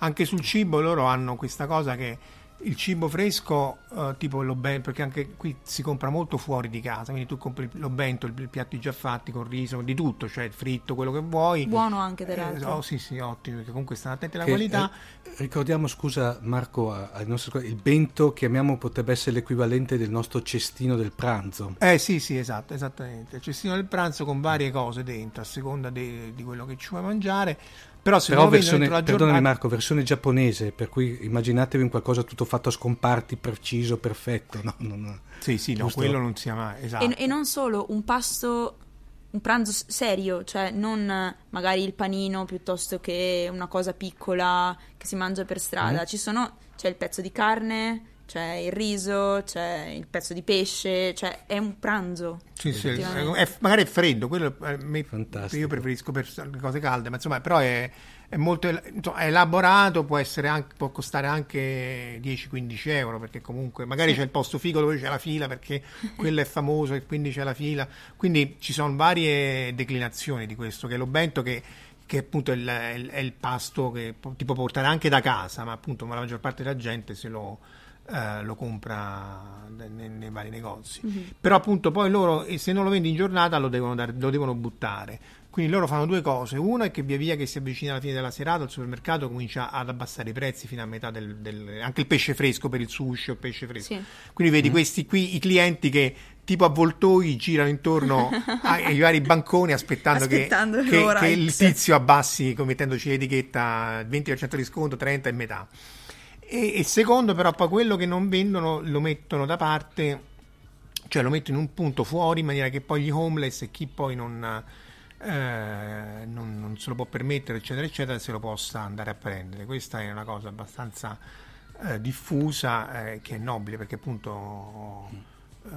[SPEAKER 5] Anche sul cibo loro hanno questa cosa che il cibo fresco, eh, tipo l'obento, perché anche qui si compra molto fuori di casa, quindi tu compri l'obento, i piatti già fatti con riso, di tutto, cioè il fritto, quello che vuoi.
[SPEAKER 4] Buono anche
[SPEAKER 5] Eh,
[SPEAKER 4] dall'altro.
[SPEAKER 5] oh, sì, sì, ottimo, perché comunque stanno attenti alla
[SPEAKER 3] Che,
[SPEAKER 5] qualità.
[SPEAKER 3] eh, ricordiamo, scusa Marco, a- ai nostri ascoltatori, il bento chiamiamo potrebbe essere l'equivalente del nostro cestino del pranzo.
[SPEAKER 5] Eh sì, sì, esatto, esattamente. Il cestino del pranzo con varie cose dentro, a seconda de- di quello che ci vuoi mangiare. Però se
[SPEAKER 3] Però versione,
[SPEAKER 5] dentro la
[SPEAKER 3] perdonami
[SPEAKER 5] giornata...
[SPEAKER 3] Marco, versione giapponese, per cui immaginatevi un qualcosa tutto fatto a scomparti, preciso, perfetto. No, no, no.
[SPEAKER 5] Sì, sì, no,
[SPEAKER 3] Giusto?
[SPEAKER 5] quello non sia mai... Esatto.
[SPEAKER 4] E, e non solo, un pasto, un pranzo serio, cioè non magari il panino piuttosto che una cosa piccola che si mangia per strada.
[SPEAKER 5] Mm.
[SPEAKER 4] Ci sono, c'è il pezzo di carne, c'è il riso, c'è il pezzo di pesce, cioè è un pranzo.
[SPEAKER 5] Sì, sì, è- è- magari è freddo, quello eh, me-
[SPEAKER 3] Fantastico.
[SPEAKER 5] io preferisco per le cose calde, ma insomma, però è, è molto insomma, è elaborato, può, essere anche, può costare anche 10-15 euro, perché comunque magari c'è il posto figo dove c'è la fila, perché quello è famoso e quindi c'è la fila, quindi ci sono varie declinazioni di questo, che è l'obento che che appunto è il, è il- è il pasto che ti può portare anche da casa, ma appunto la maggior parte della gente se lo, eh, lo compra nei, nei vari negozi. Però appunto poi loro, se non lo vendi in giornata, lo devono, dare- lo devono buttare. Quindi loro fanno due cose. Una è che via via che si avvicina alla fine della serata, il supermercato comincia ad abbassare i prezzi fino a metà del, del- anche il pesce fresco per il sushi o il pesce fresco.
[SPEAKER 4] Sì.
[SPEAKER 5] Quindi vedi questi qui, i clienti che tipo avvoltoi girano intorno ai, vari banconi aspettando, che-
[SPEAKER 4] Aspettando
[SPEAKER 5] che,
[SPEAKER 4] l'ora
[SPEAKER 5] che il tizio abbassi, mettendoci l'etichetta 20% di sconto, 30 e metà. E, e secondo però poi quello che non vendono lo mettono da parte, cioè lo mettono in un punto fuori in maniera che poi gli homeless e chi poi non, eh, non, non se lo può permettere, eccetera, eccetera, se lo possa andare a prendere. Questa è una cosa abbastanza eh, diffusa eh, che è nobile perché appunto eh,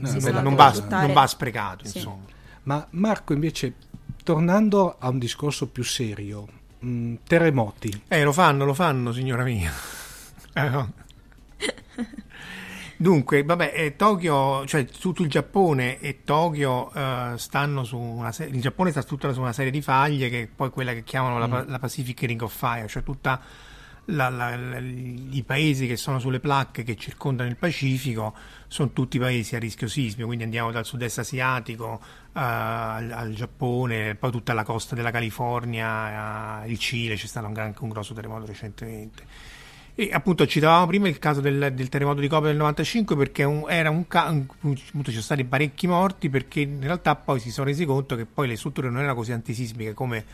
[SPEAKER 5] non,
[SPEAKER 3] bella
[SPEAKER 5] non va, non va sprecato,
[SPEAKER 4] Sì.
[SPEAKER 5] insomma.
[SPEAKER 3] Ma Marco, invece, tornando a un discorso più serio, mh, terremoti.
[SPEAKER 5] Eh, lo fanno, lo fanno, signora mia. No. Dunque, vabbè, eh, Tokyo, cioè tutto il Giappone e Tokyo eh, stanno su una serie, il Giappone sta tutta su una serie di faglie che è poi quella che chiamano la, pa- la Pacific Ring of Fire, cioè tutta la- la- la- i paesi che sono sulle placche che circondano il Pacifico sono tutti paesi a rischio sismico, quindi andiamo dal sud-est asiatico eh, al, al Giappone, poi tutta la costa della California, eh, il Cile, c'è stato anche un grosso terremoto recentemente. E appunto citavamo prima il caso del, del terremoto di Kobe del 95 perché un- era un caso, ci sono stati parecchi morti perché in realtà poi si sono resi conto che poi le strutture non erano così antisismiche come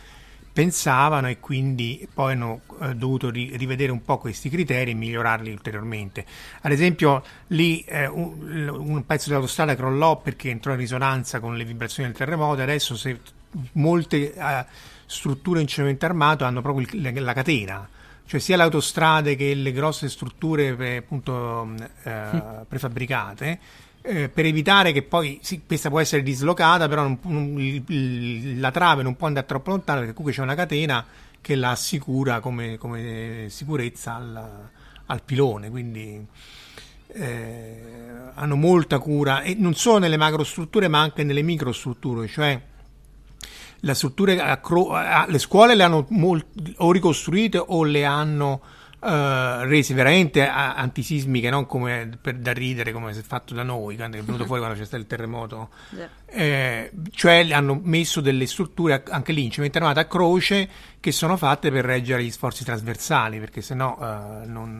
[SPEAKER 5] pensavano e quindi poi hanno eh, dovuto ri- rivedere un po' questi criteri e migliorarli ulteriormente. Ad esempio lì eh, un, un pezzo dell'autostrada crollò perché entrò in risonanza con le vibrazioni del terremoto adesso se molte eh, strutture in cemento armato hanno proprio il- la, la catena cioè sia le autostrade che le grosse strutture eh, appunto mh, eh, prefabbricate eh, per evitare che poi sì, questa può essere dislocata però non- non- la trave non può andare troppo lontano perché comunque c'è una catena che la assicura come, come sicurezza al, al pilone quindi eh, hanno molta cura e non solo nelle macrostrutture ma anche nelle microstrutture cioè le strutture a cro- a- le scuole le hanno mol- o ricostruite o le hanno eh, rese veramente a- antisismiche, non come per da ridere come si è fatto da noi, quando è venuto fuori quando c'è stato il terremoto.
[SPEAKER 4] Già.
[SPEAKER 5] Eh, cioè hanno messo delle strutture anche lì in cemento armato a croce che sono fatte per reggere gli sforzi trasversali perché sennò eh, non,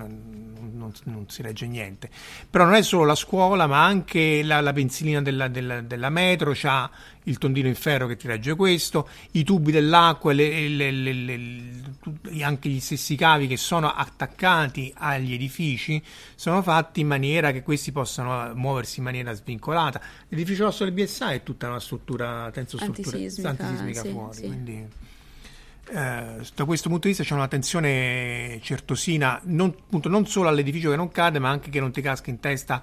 [SPEAKER 5] non, non si regge niente però non è solo la scuola ma anche la, la pensilina della, della- della metro c'ha il tondino in ferro che ti regge questo i tubi dell'acqua le- le- le- anche gli stessi cavi che sono attaccati agli edifici sono fatti in maniera che questi possano muoversi in maniera svincolata l'edificio nostro del BSA è tutta una struttura tensostruttura
[SPEAKER 4] Antisismica,
[SPEAKER 5] antisismica
[SPEAKER 4] sì,
[SPEAKER 5] fuori
[SPEAKER 4] sì.
[SPEAKER 5] quindi eh, da questo punto di vista c'è un'attenzione certosina non, appunto, non solo all'edificio che non cade ma anche che non ti casca in testa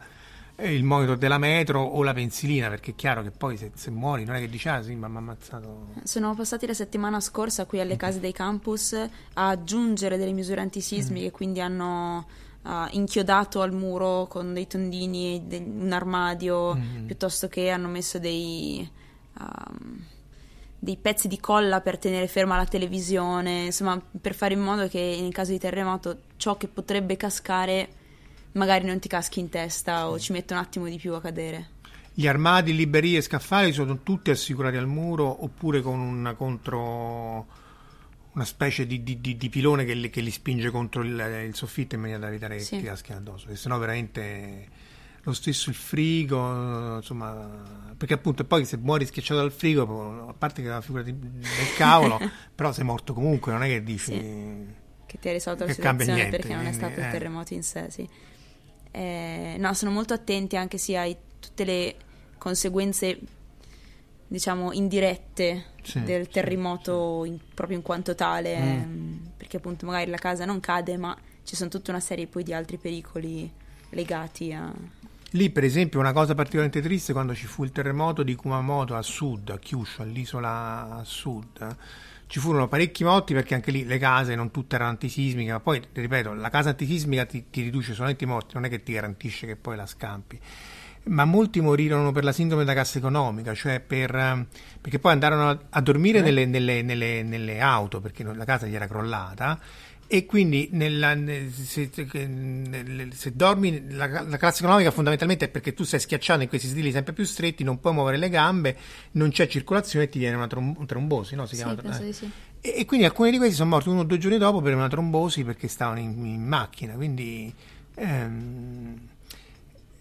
[SPEAKER 5] il monitor della metro o la pensilina perché è chiaro che poi se, se muori non è che dici ah sì ma mi ha ammazzato
[SPEAKER 4] Sono passati la settimana scorsa qui alle case dei campus a aggiungere delle misure antisismiche, quindi hanno ah, inchiodato al muro con dei tondini de- un armadio, piuttosto che hanno messo dei, ehm, dei pezzi di colla per tenere ferma la televisione, insomma per fare in modo che in caso di terremoto ciò che potrebbe cascare magari non ti caschi in testa o ci mette un attimo di più a cadere.
[SPEAKER 5] Gli armadi, librerie e scaffali sono tutti assicurati al muro oppure con una contro una specie di, di- di- di pilone che li, che li spinge contro il, il soffitto in maniera da evitare che
[SPEAKER 4] Sì.
[SPEAKER 5] ti caschi addosso, perché sennò veramente lo stesso il frigo, insomma, perché appunto poi se muori schiacciato dal frigo, a parte che è una figura del cavolo, però sei morto comunque, non è che dici...
[SPEAKER 4] che ti ha risolto la
[SPEAKER 5] Che
[SPEAKER 4] situazione
[SPEAKER 5] niente,
[SPEAKER 4] perché non è stato il
[SPEAKER 5] eh.
[SPEAKER 4] terremoto in sé, sì. Eh, no, sono molto attenti anche sia a tutte le conseguenze, diciamo, indirette
[SPEAKER 5] Sì,
[SPEAKER 4] del
[SPEAKER 5] sì,
[SPEAKER 4] terremoto in- proprio in quanto tale,
[SPEAKER 5] Mm.
[SPEAKER 4] ehm, perché appunto magari la casa non cade, ma ci sono tutta una serie poi di altri pericoli legati a...
[SPEAKER 5] Lì, per esempio, una cosa particolarmente triste quando ci fu il terremoto di Kumamoto a sud, a Kyushu, all'isola a sud. Ci furono parecchi morti perché anche lì le case non tutte erano antisismiche, ma poi, ripeto, la casa antisismica ti, ti riduce solamente i morti, non è che ti garantisce che poi la scampi. ma molti morirono per la sindrome da cassa economica, cioè per, eh, perché poi andarono a, a dormire eh. nelle, nelle, nelle, nelle, auto perché la casa gli era crollata e quindi nella, se, se, dormi la, la, classe economica fondamentalmente è perché tu sei schiacciato in questi stili sempre più stretti non puoi muovere le gambe non c'è circolazione e ti viene una trom- trombosi no? si
[SPEAKER 4] sì,
[SPEAKER 5] chiama
[SPEAKER 4] eh. sì.
[SPEAKER 5] e, e, quindi alcuni di questi sono morti uno o due giorni dopo per una trombosi perché stavano in, in macchina quindi ehm,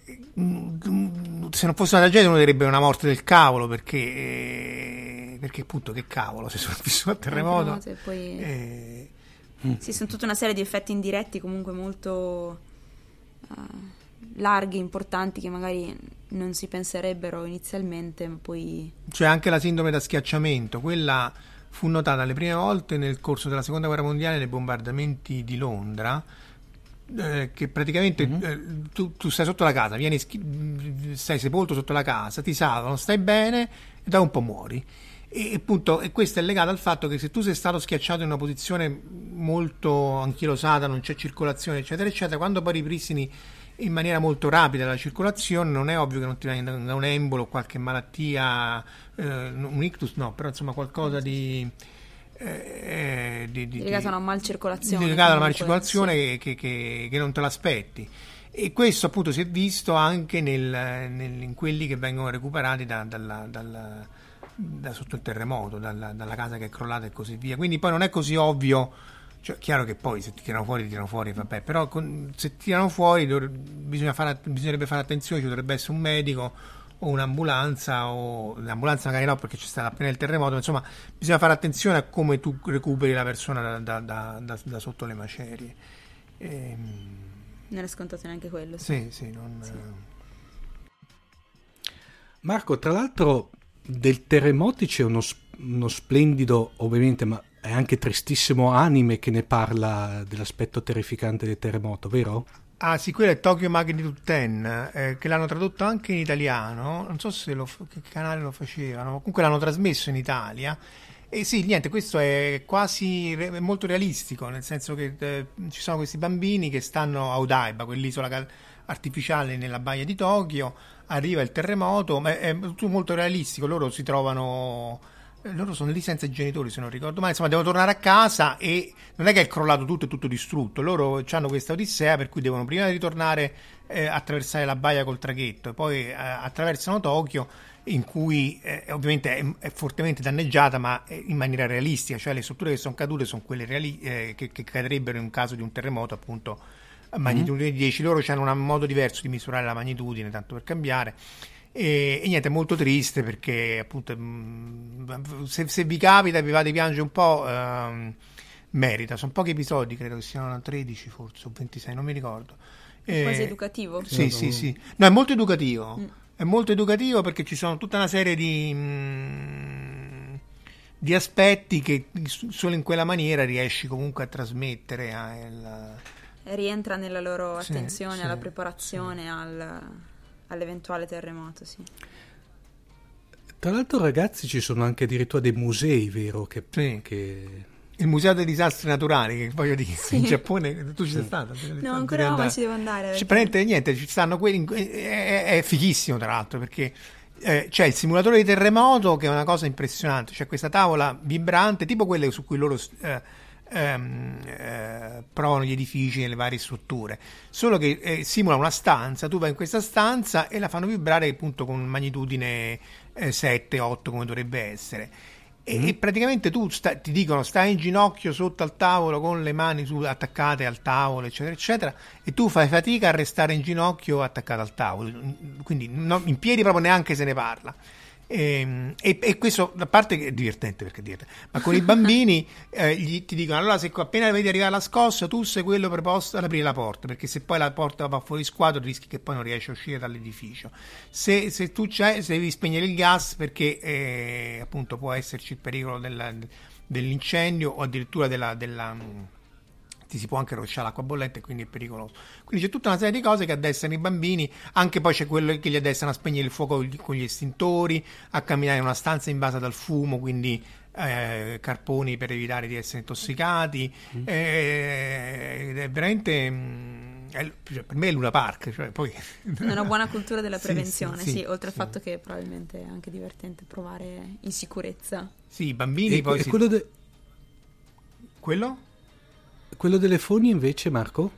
[SPEAKER 5] se non fosse una tragedia uno direbbe una morte del cavolo perché perché appunto che cavolo se sono vissuto al terremoto
[SPEAKER 4] poi... eh, Mm. Sì, sono tutta una serie di effetti indiretti comunque molto uh, larghi, importanti, che magari non si penserebbero inizialmente, ma poi...
[SPEAKER 5] C'è anche la sindrome da schiacciamento, quella fu notata le prime volte nel corso della seconda guerra mondiale nei bombardamenti di Londra, eh, che praticamente mm-hmm. eh, tu, tu, stai sotto la casa, vieni, stai sepolto sotto la casa, ti salvano, stai bene e da un po' muori. E, appunto, e questo è legato al fatto che se tu sei stato schiacciato in una posizione molto anchilosata, non c'è circolazione, eccetera, eccetera, quando poi ripristini in maniera molto rapida la circolazione, non è ovvio che non ti venga da un embolo, qualche malattia, eh, un ictus, no, però insomma qualcosa di.
[SPEAKER 4] Eh, di, di legato a una malcircolazione
[SPEAKER 5] legato a una malcircolazione sì. che, che, che, non te l'aspetti e questo appunto si è visto anche nel, nel, in quelli che vengono recuperati da, dalla, dalla da sotto il terremoto, dalla, dalla, casa che è crollata e così via. Quindi poi non è così ovvio. Cioè, chiaro che poi se ti tirano fuori, ti tirano fuori, vabbè, però con, se ti tirano fuori bisogna fare, bisognerebbe fare attenzione, ci dovrebbe essere un medico o un'ambulanza, o l'ambulanza magari no perché c'è stato appena il terremoto, insomma bisogna fare attenzione a come tu recuperi la persona da, da, da, da sotto le macerie.
[SPEAKER 4] E, ehm, non è scontato neanche quello.
[SPEAKER 5] Sì, sì, non... sì.
[SPEAKER 3] Marco, tra l'altro del terremoti c'è uno, uno splendido, ovviamente, ma è anche tristissimo anime che ne parla dell'aspetto terrificante del terremoto, vero?
[SPEAKER 5] Ah sì, quello è Tokyo Magnitude 10, eh, che l'hanno tradotto anche in italiano, non so se lo, che canale lo facevano, comunque l'hanno trasmesso in Italia. E sì, niente, questo è quasi è molto realistico, nel senso che eh, ci sono questi bambini che stanno a Odaiba, quell'isola artificiale nella baia di Tokyo, arriva il terremoto, ma è tutto molto realistico, loro si trovano eh, loro sono lì senza i genitori se non ricordo male, insomma devono tornare a casa e non è che è crollato tutto e tutto distrutto, loro hanno questa odissea per cui devono prima ritornare eh, attraversare la baia col traghetto e poi eh, attraversano Tokyo in cui eh, ovviamente è, è, fortemente danneggiata ma in maniera realistica, cioè le strutture che sono cadute sono quelle reali- eh, che, che cadrebbero in caso di un terremoto appunto magnitudine mm-hmm. 10, loro hanno un modo diverso di misurare la magnitudine, tanto per cambiare. E, e niente, è molto triste perché appunto mm, se, se vi capita e vi va di piangere un po', ehm, merita. Sono pochi episodi, credo che siano 13 forse o 26, non mi ricordo.
[SPEAKER 4] È quasi educativo.
[SPEAKER 5] Sì, sì, sì. No, è molto educativo. Mm. È molto educativo perché ci sono tutta una serie di, mm, di aspetti che solo in quella maniera riesci comunque a trasmettere. A, il,
[SPEAKER 4] rientra nella loro attenzione sì, alla preparazione sì. al, all'eventuale terremoto. Sì.
[SPEAKER 3] Tra l'altro, ragazzi, ci sono anche addirittura dei musei, vero? Che,
[SPEAKER 5] sì.
[SPEAKER 3] che...
[SPEAKER 5] Il museo dei disastri naturali, che voglio dire, sì. in Giappone tu ci sei stata?
[SPEAKER 4] No, ancora no, ma ci devo andare.
[SPEAKER 5] Perché... Niente, ci stanno quelli. È, è fighissimo, tra l'altro, perché eh, c'è il simulatore di terremoto, che è una cosa impressionante. C'è questa tavola vibrante, tipo quelle su cui loro. Eh, ehm, eh, provano gli edifici nelle varie strutture, solo che eh, simula una stanza, tu vai in questa stanza e la fanno vibrare appunto con magnitudine eh, 7-8 come dovrebbe essere. E, mm. e praticamente tu sta, ti dicono stai in ginocchio sotto al tavolo con le mani su, attaccate al tavolo, eccetera, eccetera, e tu fai fatica a restare in ginocchio attaccato al tavolo, quindi no, in piedi proprio neanche se ne parla. E, ehm, e, e, questo, a parte che è divertente perché è divertente, ma con i bambini eh, gli, ti dicono: allora, se appena vedi arrivare la scossa, tu sei quello preposto ad aprire la porta, perché se poi la porta va fuori squadro, rischi che poi non riesci a uscire dall'edificio. Se, se tu c'è, se devi spegnere il gas, perché eh, appunto può esserci il pericolo della, dell'incendio o addirittura della, della ti si può anche rovesciare l'acqua bollente e quindi è pericoloso. Quindi c'è tutta una serie di cose che addestrano i bambini, anche poi c'è quello che gli addestrano a spegnere il fuoco con gli estintori, a camminare in una stanza invasa dal fumo, quindi eh, carponi per evitare di essere intossicati. Mm. Eh, è veramente... Mh, mm, è- cioè, per me è Luna Park, cioè, poi...
[SPEAKER 4] Una buona cultura della
[SPEAKER 5] Sì,
[SPEAKER 4] prevenzione,
[SPEAKER 5] sì,
[SPEAKER 4] sì,
[SPEAKER 5] sì,
[SPEAKER 4] oltre al
[SPEAKER 5] sì.
[SPEAKER 4] fatto che probabilmente è anche divertente provare in sicurezza.
[SPEAKER 5] Sì, i bambini
[SPEAKER 3] E,
[SPEAKER 5] poi...
[SPEAKER 3] e
[SPEAKER 5] si-
[SPEAKER 3] quello, de-
[SPEAKER 5] quello?
[SPEAKER 3] Quello delle fogne invece, Marco?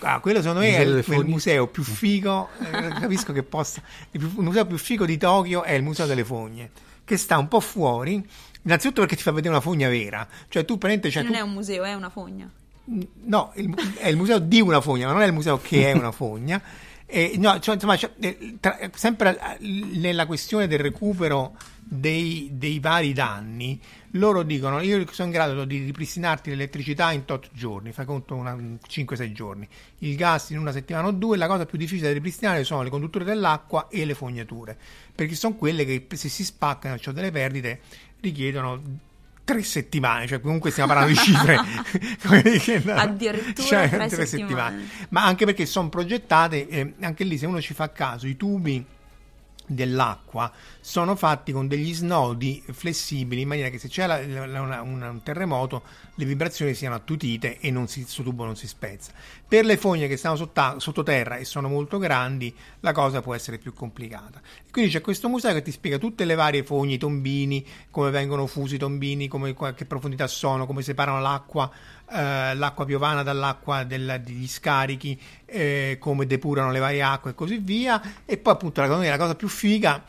[SPEAKER 5] Ah, quello secondo me è il, il museo più figo, eh, capisco che possa, il, più- il museo più figo di Tokyo è il Museo delle Fogne, che sta un po' fuori, innanzitutto perché ti fa vedere una fogna vera, cioè tu praticamente... Cioè,
[SPEAKER 4] non
[SPEAKER 5] tu-
[SPEAKER 4] è un museo, è una fogna.
[SPEAKER 5] No, il- è il museo di una fogna, ma non è il museo che è una fogna. E, no, cioè, insomma, cioè, eh, tra- sempre eh, nella questione del recupero dei, dei vari danni, loro dicono: Io sono in grado di ripristinarti l'elettricità in tot giorni, fai conto una- 5-6 giorni, il gas in una settimana o due. La cosa più difficile da ripristinare sono le condutture dell'acqua e le fognature, perché sono quelle che se si spaccano, cioè delle perdite, richiedono tre settimane, cioè comunque stiamo parlando di cifre come dire, no?
[SPEAKER 4] Addirittura tre settimane.
[SPEAKER 5] ma anche perché sono progettate, eh, anche lì se uno ci fa caso, i tubi dell'acqua sono fatti con degli snodi flessibili in maniera che se c'è la- la- una- un, terremoto le vibrazioni siano attutite e non si, il tubo non si spezza. Per le fogne che stanno sottoterra e sono molto grandi la cosa può essere più complicata. Quindi c'è questo museo che ti spiega tutte le varie fogne, i tombini, come vengono fusi i tombini, come, che profondità sono, come separano l'acqua, eh, l'acqua piovana dall'acqua del- degli scarichi, eh, come depurano le varie acque e così via. E poi appunto la, la cosa più figa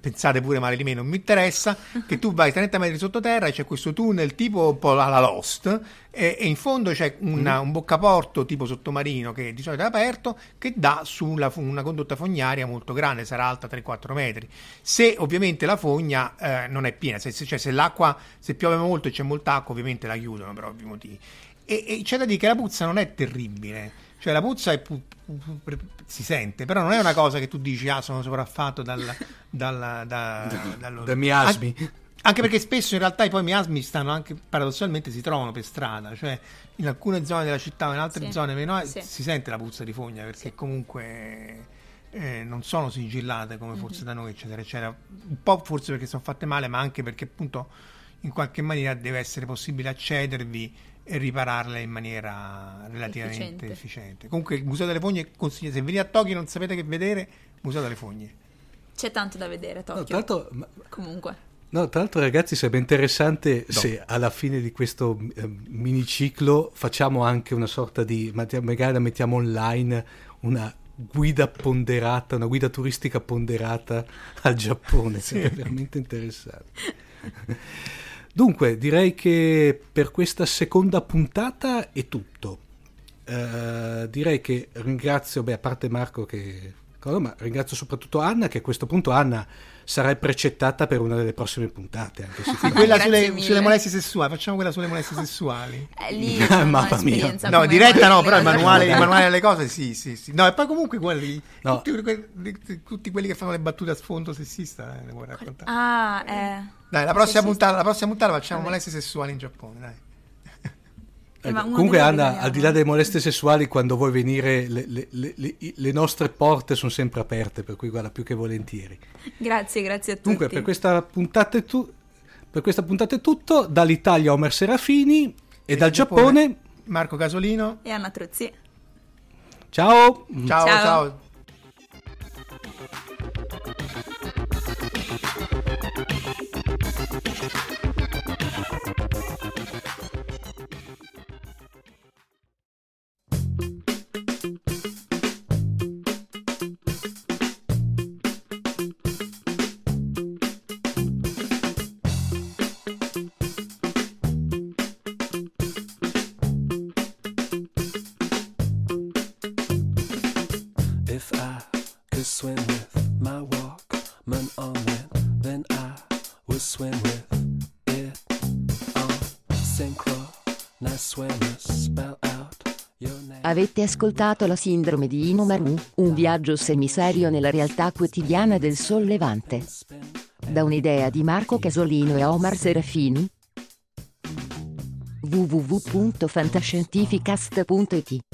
[SPEAKER 5] pensate pure male di me, non mi interessa, che tu vai 30 metri sottoterra e c'è questo tunnel tipo un po' alla Lost e, e in fondo c'è una- un boccaporto tipo sottomarino che di solito è aperto che dà su una, una condotta fognaria molto grande, sarà alta 3-4 metri. Se ovviamente la fogna eh, non è piena, se, se- cioè se l'acqua, se piove molto e c'è molta acqua ovviamente la chiudono per ovvi motivi. E, e c'è da dire che la puzza non è terribile. Cioè la puzza è pu- pu- pu- si sente, però non è una cosa che tu dici ah sono sopraffatto dal, dal, da, dallo-
[SPEAKER 3] Da miasmi.
[SPEAKER 5] An- anche perché spesso in realtà i poi miasmi stanno anche paradossalmente si trovano per strada, cioè in alcune zone della città o in altre
[SPEAKER 4] Sì,
[SPEAKER 5] zone meno
[SPEAKER 4] sì.
[SPEAKER 5] si sente la puzza di fogna perché comunque eh, non sono sigillate come forse
[SPEAKER 4] Mhm.
[SPEAKER 5] da noi eccetera eccetera. Un po' forse perché sono fatte male ma anche perché appunto in qualche maniera deve essere possibile accedervi e ripararle in maniera relativamente
[SPEAKER 4] Efficiente.
[SPEAKER 5] efficiente. Comunque il Museo delle Fogne consiglia, se venite a Tokyo e non sapete che vedere, Museo delle Fogne.
[SPEAKER 4] C'è tanto da vedere a
[SPEAKER 3] No,
[SPEAKER 4] Tokyo.
[SPEAKER 3] tra l'altro, ma-
[SPEAKER 4] Comunque.
[SPEAKER 3] no, tra l'altro, ragazzi, sarebbe interessante se alla fine di questo eh, miniciclo facciamo anche una sorta di, magari la mettiamo online, una guida ponderata, una guida turistica ponderata al Giappone, sarebbe veramente interessante. Dunque, direi che per questa seconda puntata è tutto. Eh, direi che ringrazio, beh, a parte Marco che... Ma ringrazio soprattutto Anna che a questo punto Anna sarà precettata per una delle prossime puntate. Anche se
[SPEAKER 5] Quella sulle, sulle molestie sessuali, facciamo quella sulle molestie sessuali.
[SPEAKER 4] Eh, lì
[SPEAKER 3] mamma mia.
[SPEAKER 5] No, diretta no, però il manuale, il manuale delle cose sì, sì, sì. No, e poi comunque quelli,
[SPEAKER 3] No.
[SPEAKER 5] tutti, que- tutti quelli che fanno le battute a sfondo sessista, eh, le vuoi raccontare?
[SPEAKER 4] Ah, eh.
[SPEAKER 5] Dai, la prossima, puntata, la prossima puntata facciamo molestie sessuali in Giappone, dai.
[SPEAKER 4] Eh,
[SPEAKER 3] Ecco, comunque Anna, al di là delle molestie sessuali, quando vuoi venire, le, le- le- le- le nostre porte sono sempre aperte, per cui guarda, più che volentieri.
[SPEAKER 4] Grazie, grazie a tutti.
[SPEAKER 3] Dunque, per questa puntata è, tu- per questa puntata è tutto. Dall'Italia Omer Serafini e dal Giappone.
[SPEAKER 5] Marco Casolino,
[SPEAKER 4] E Anna Truzzi.
[SPEAKER 3] Ciao!
[SPEAKER 5] ciao,
[SPEAKER 4] Ciao.
[SPEAKER 5] ciao.
[SPEAKER 6] Swim with my Walkman on when, then I would swim with it on synchro. Nice swimmers, spell out your name.
[SPEAKER 2] Avete ascoltato la sindrome di Inomaru, un viaggio semiserio nella realtà quotidiana del sollevante. Da un'idea di Marco Casolino e Omar Serafini. www.fantascientificast.it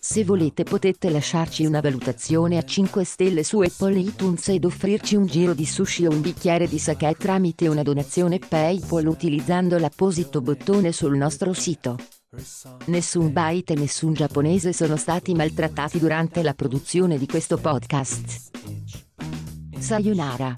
[SPEAKER 2] Se volete potete lasciarci una valutazione a 5 stelle su Apple iTunes ed offrirci un giro di sushi o un bicchiere di sake tramite una donazione PayPal utilizzando l'apposito bottone sul nostro sito. Nessun byte e nessun giapponese sono stati maltrattati durante la produzione di questo podcast. Sayonara.